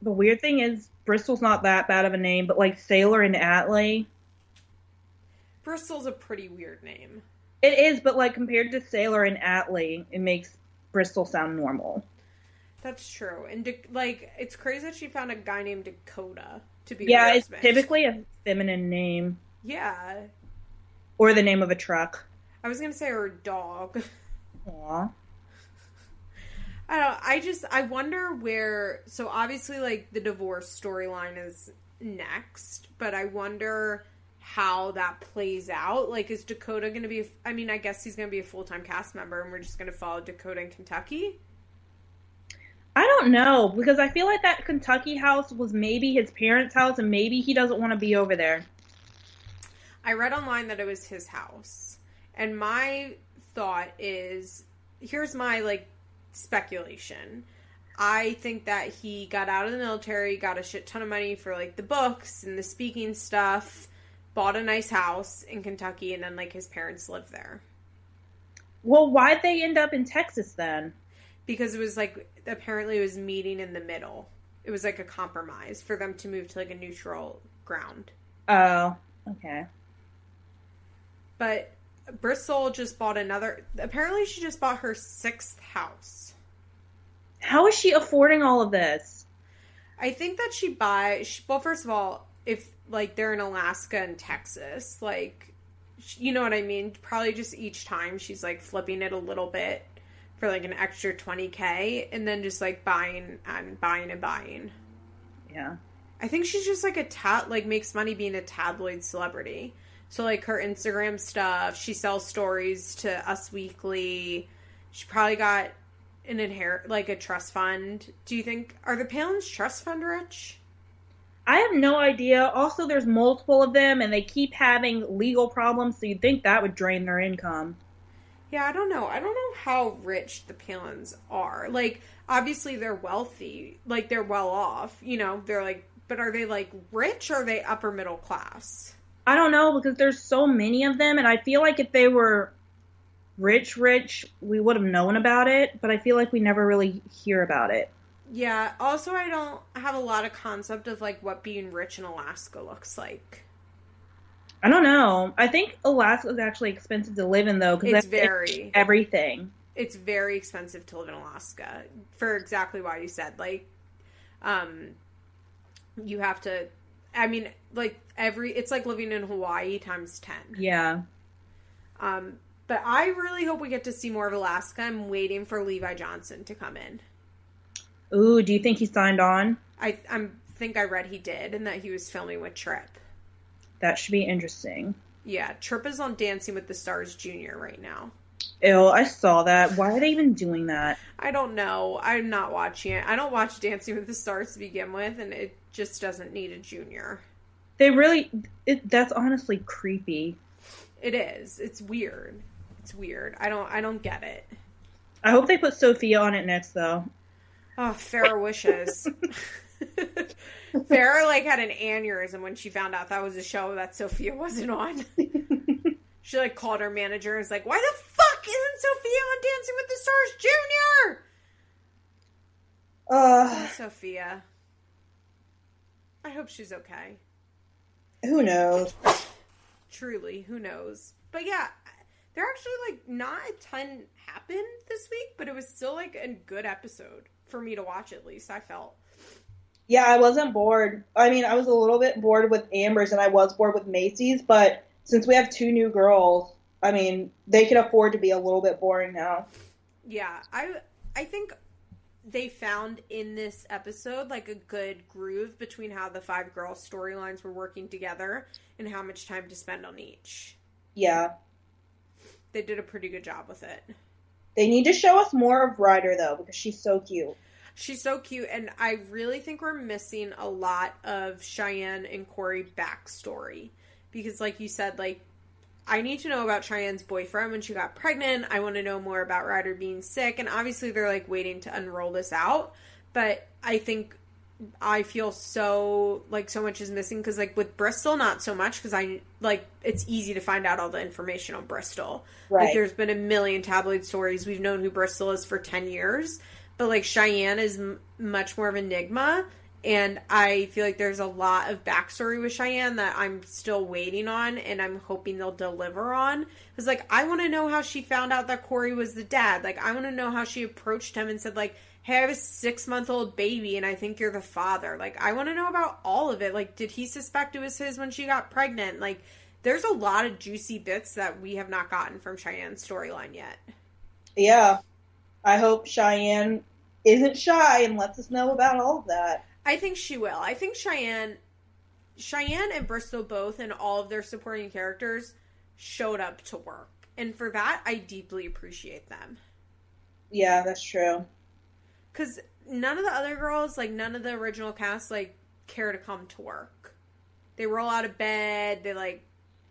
the weird thing is Bristol's not that bad of a name, but like Sailor and Atlee, Bristol's a pretty weird name. It is. But like compared to Sailor and Atlee, it makes Bristol sound normal. That's true. And like, it's crazy that she found a guy named Dakota to be. Yeah, it's typically a feminine name Yeah, or the name of a truck. I was gonna say her dog. Aw. I don't. I just. I wonder where. So obviously, like the divorce storyline is next, but I wonder how that plays out. Like, is Dakota gonna be? I mean, I guess he's gonna be a full time cast member, and we're just gonna follow Dakota in Kentucky. I don't know because I feel like that Kentucky house was maybe his parents' house, and maybe he doesn't want to be over there. I read online that it was his house. And my thought is here's my like speculation. I think that he got out of the military, got a shit ton of money for like the books and the speaking stuff, bought a nice house in Kentucky, and then like his parents lived there. Well, why'd they end up in Texas then? Because it was like apparently it was meeting in the middle. It was like a compromise for them to move to like a neutral ground. Oh, okay. But Bristol just bought another. Apparently, she just bought her sixth house. How is she affording all of this? I think that she buys. Well, first of all, if like they're in Alaska and Texas, like you know what I mean. Probably just each time she's like flipping it a little bit for like an extra twenty k, and then just like buying and buying and buying. Yeah. I think she's just like a tat like makes money being a tabloid celebrity. So like her Instagram stuff, she sells stories to Us Weekly. She probably got an inherit like a trust fund. Do you think are the Palins trust fund rich? I have no idea. Also, there's multiple of them, and they keep having legal problems, so you'd think that would drain their income. Yeah, I don't know. I don't know how rich the Palins are. Like obviously they're wealthy, like they're well off. You know, they're like, but are they like rich or are they upper middle class? I don't know because there's so many of them, and I feel like if they were rich, rich, we would have known about it, but I feel like we never really hear about it. Yeah. Also, I don't have a lot of concept of like what being rich in Alaska looks like. I don't know. I think Alaska is actually expensive to live in, though, because It's very, everything. it's very expensive to live in Alaska for exactly why you said. Like, um, you have to. I mean, like every. It's like living in Hawaii times ten. Yeah. Um, but I really hope we get to see more of Alaska. I'm waiting for Levi Johnston to come in. Ooh, do you think he signed on? I I'm think I read he did, and that he was filming with Tripp. That should be interesting. Yeah, Tripp is on Dancing with the Stars Junior right now. Ew, I saw that. Why are they even doing that? I don't know. I'm not watching it. I don't watch Dancing with the Stars to begin with, and it just doesn't need a junior. They really. It, that's honestly creepy. It is. It's weird. It's weird. I don't. I don't get it. I hope they put Sophia on it next, though. Oh, Farrah wishes. Farrah like had an aneurysm when she found out that was a show that Sophia wasn't on. she like called her manager and was like, "Why the fuck isn't Sophia on Dancing with the Stars Junior?" Uh, Oh, Sophia. I hope she's okay. who knows? Truly, who knows? But yeah, there actually like not a ton happened this week, but it was still like a good episode for me to watch. At least I felt. Yeah, I wasn't bored. I mean, I was a little bit bored with Amber's, and I was bored with Maci's. But since we have two new girls, I mean, they can afford to be a little bit boring now. Yeah, I I think they found in this episode like a good groove between how the five girls storylines were working together and how much time to spend on each. Yeah, They did a pretty good job with it. They need to show us more of Ryder though, because she's so cute. She's so cute, and I really think we're missing a lot of Cheyenne and Cory backstory because, like you said, like I need to know about Cheyenne's boyfriend when she got pregnant. I want to know more about Ryder being sick, and obviously they're like waiting to unroll this out. But I think I feel so like so much is missing because like with Bristol, not so much because I like it's easy to find out all the information on Bristol. Like there's been a million tabloid stories. We've known who Bristol is for 10 years, but like Cheyenne is m- much more of an enigma. And I feel like there's a lot of backstory with Cheyenne that I'm still waiting on and I'm hoping they'll deliver on. Because, like, I want to know how she found out that Cory was the dad. Like, I want to know how she approached him and said, like, hey, I have a six month old baby and I think you're the father. Like, I want to know about all of it. Like, did he suspect it was his when she got pregnant? Like, there's a lot of juicy bits that we have not gotten from Cheyenne's storyline yet. Yeah, I hope Cheyenne isn't shy and lets us know about all of that. I think she will. I think Cheyenne, Cheyenne and Bristol both, and all of their supporting characters showed up to work, and for that, I deeply appreciate them. Yeah, that's true. Because none of the other girls, like none of the original cast, like care to come to work. They roll out of bed, they like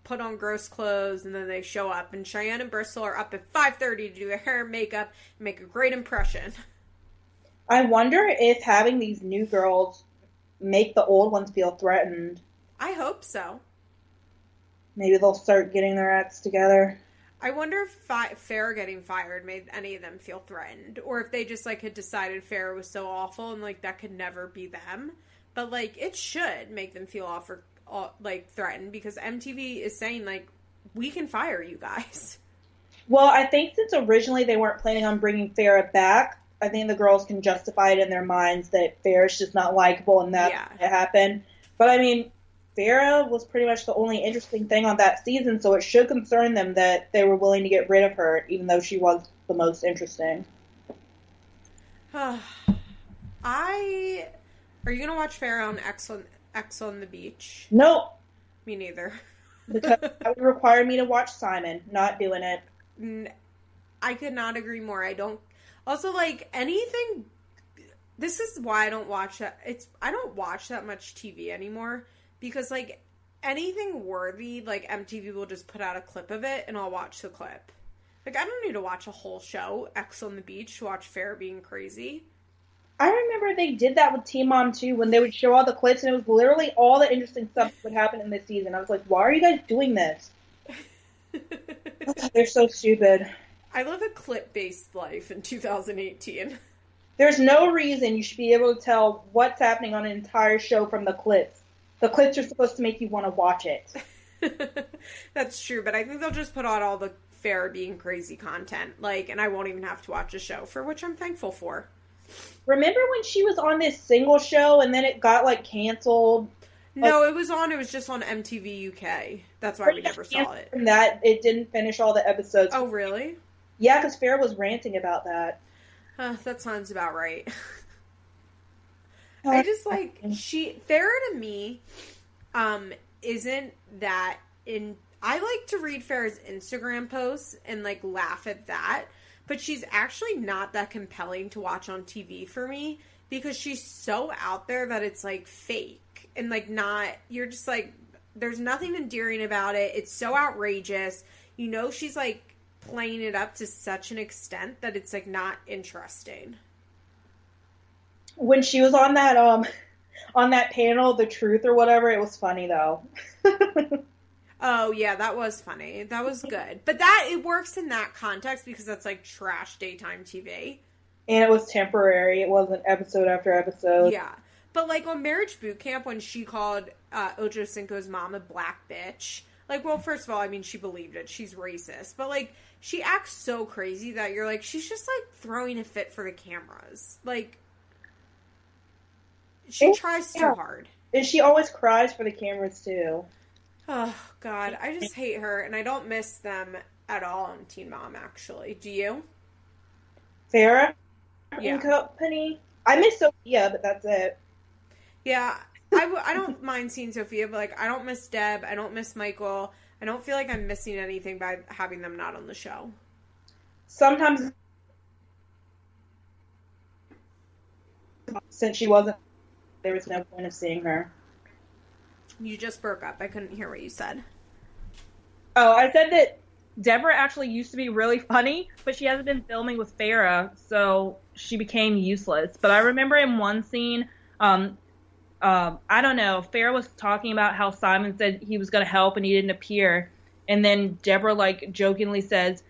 put on gross clothes, and then they show up. And Cheyenne and Bristol are up at five thirty to do their hair and makeup and make a great impression. I wonder if having these new girls make the old ones feel threatened. I hope so. Maybe they'll start getting their acts together. I wonder if fi- Farrah getting fired made any of them feel threatened, or if they just like had decided Fair was so awful and like that could never be them. But like it should make them feel offer uh, like threatened because MTV is saying like we can fire you guys. Well, I think since originally they weren't planning on bringing Farrah back, I think the girls can justify it in their minds that Farrah's just not likable and that's Yeah. what happened. But I mean, Farrah was pretty much the only interesting thing on that season, so it should concern them that they were willing to get rid of her, even though she was the most interesting. I are you gonna watch Farrah on Ex on Ex on the beach? Nope, Me neither. because that would require me to watch Simon. Not doing it. I could not agree more. I don't. Also, like anything. This is why I don't watch that. It's I don't watch that much TV anymore because like anything worthy, like MTV will just put out a clip of it and I'll watch the clip. Like I don't need to watch a whole show, Ex on the Beach, to watch Fair being crazy. I remember they did that with Teen Mom 2, when they would show all the clips, and it was literally all the interesting stuff that would happen in this season. I was like, why are you guys doing this? They're so stupid. I live a clip based life in 2018. There's no reason you should be able to tell what's happening on an entire show from the clips. The clips are supposed to make you want to watch it. That's true, but I think they'll just put out all the fair being crazy content. Like, and I won't even have to watch a show, for which I'm thankful for. Remember when she was on this single show and then it got like canceled? No, it was on. It was just on MTV UK. That's why we never saw it. From that, it didn't finish all the episodes. Oh, really? Yeah, because Fair was ranting about that. Uh, that sounds about right. I just like she Farrah to me, um, isn't that in. I like to read Farrah's Instagram posts and like laugh at that, but she's actually not that compelling to watch on TV for me because she's so out there that it's like fake and like not. You're just like, there's nothing endearing about it. It's so outrageous. You know, she's like playing it up to such an extent that it's like not interesting. When she was on that um on that panel, the truth or whatever, it was funny though. Oh yeah, that was funny. That was good. But that it works in that context because that's like trash daytime TV. and it was temporary. It wasn't episode after episode. Yeah. But like on Marriage Boot Camp when she called uh, Ocho Cinco's mom a black bitch. Like, well, first of all, I mean, she believed it. She's racist. But like, she acts so crazy that you're like, she's just like throwing a fit for the cameras. Like, she Oh, tries too yeah. hard. And she always cries for the cameras too. Oh God, I just hate her, and I don't miss them at all on Teen Mom. Actually, do you? Farrah Yeah. and company. I miss Sophia, but that's it. Yeah, I, w- I don't mind seeing Sophia, but like I don't miss Deb. I don't miss Michael. I don't feel like I'm missing anything by having them not on the show. Sometimes since she wasn't there was no point of seeing her. You just broke up. I couldn't hear what you said. Oh, I said that Deborah actually used to be really funny, but she hasn't been filming with Farrah, so she became useless. But I remember in one scene, um, um, I don't know, Farrah was talking about how Simon said he was going to help and he didn't appear, and then Deborah like jokingly says,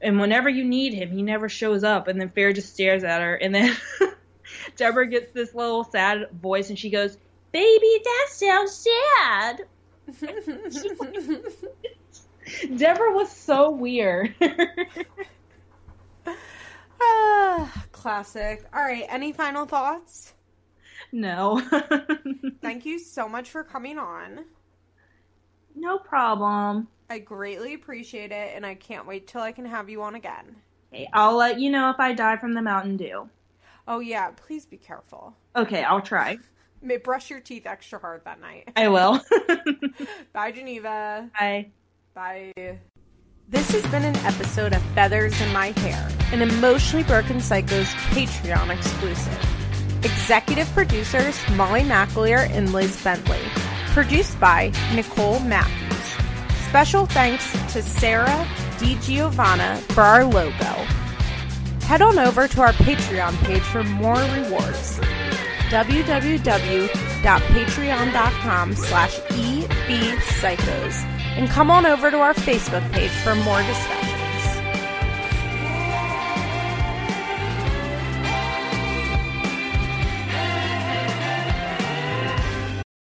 "And whenever you need him, he never shows up." And then Farrah just stares at her, and then Deborah gets this little sad voice, and she goes, "Baby, that sounds sad." Deborah was so weird. ah, classic. All right. Any final thoughts? no. Thank you so much for coming on. no problem. I greatly appreciate it, and I can't wait till I can have you on again. I'll let you know if I die from the Mountain Dew. Oh yeah, please be careful. Okay, I'll try. May brush your teeth extra hard that night. I will. Bye, Geneva. Bye. Bye. This has been an episode of Feathers in My Hair, an Emotionally Broken Psycho's Patreon exclusive. Executive producers Molly McAleer and Liz Bentley. Produced by Nicole Matthews. Special thanks to Sarah DiGiovanna for our logo. Head on over to our Patreon page for more rewards. www.patreon.com slash ebpsychos and come on over to our Facebook page for more discussion.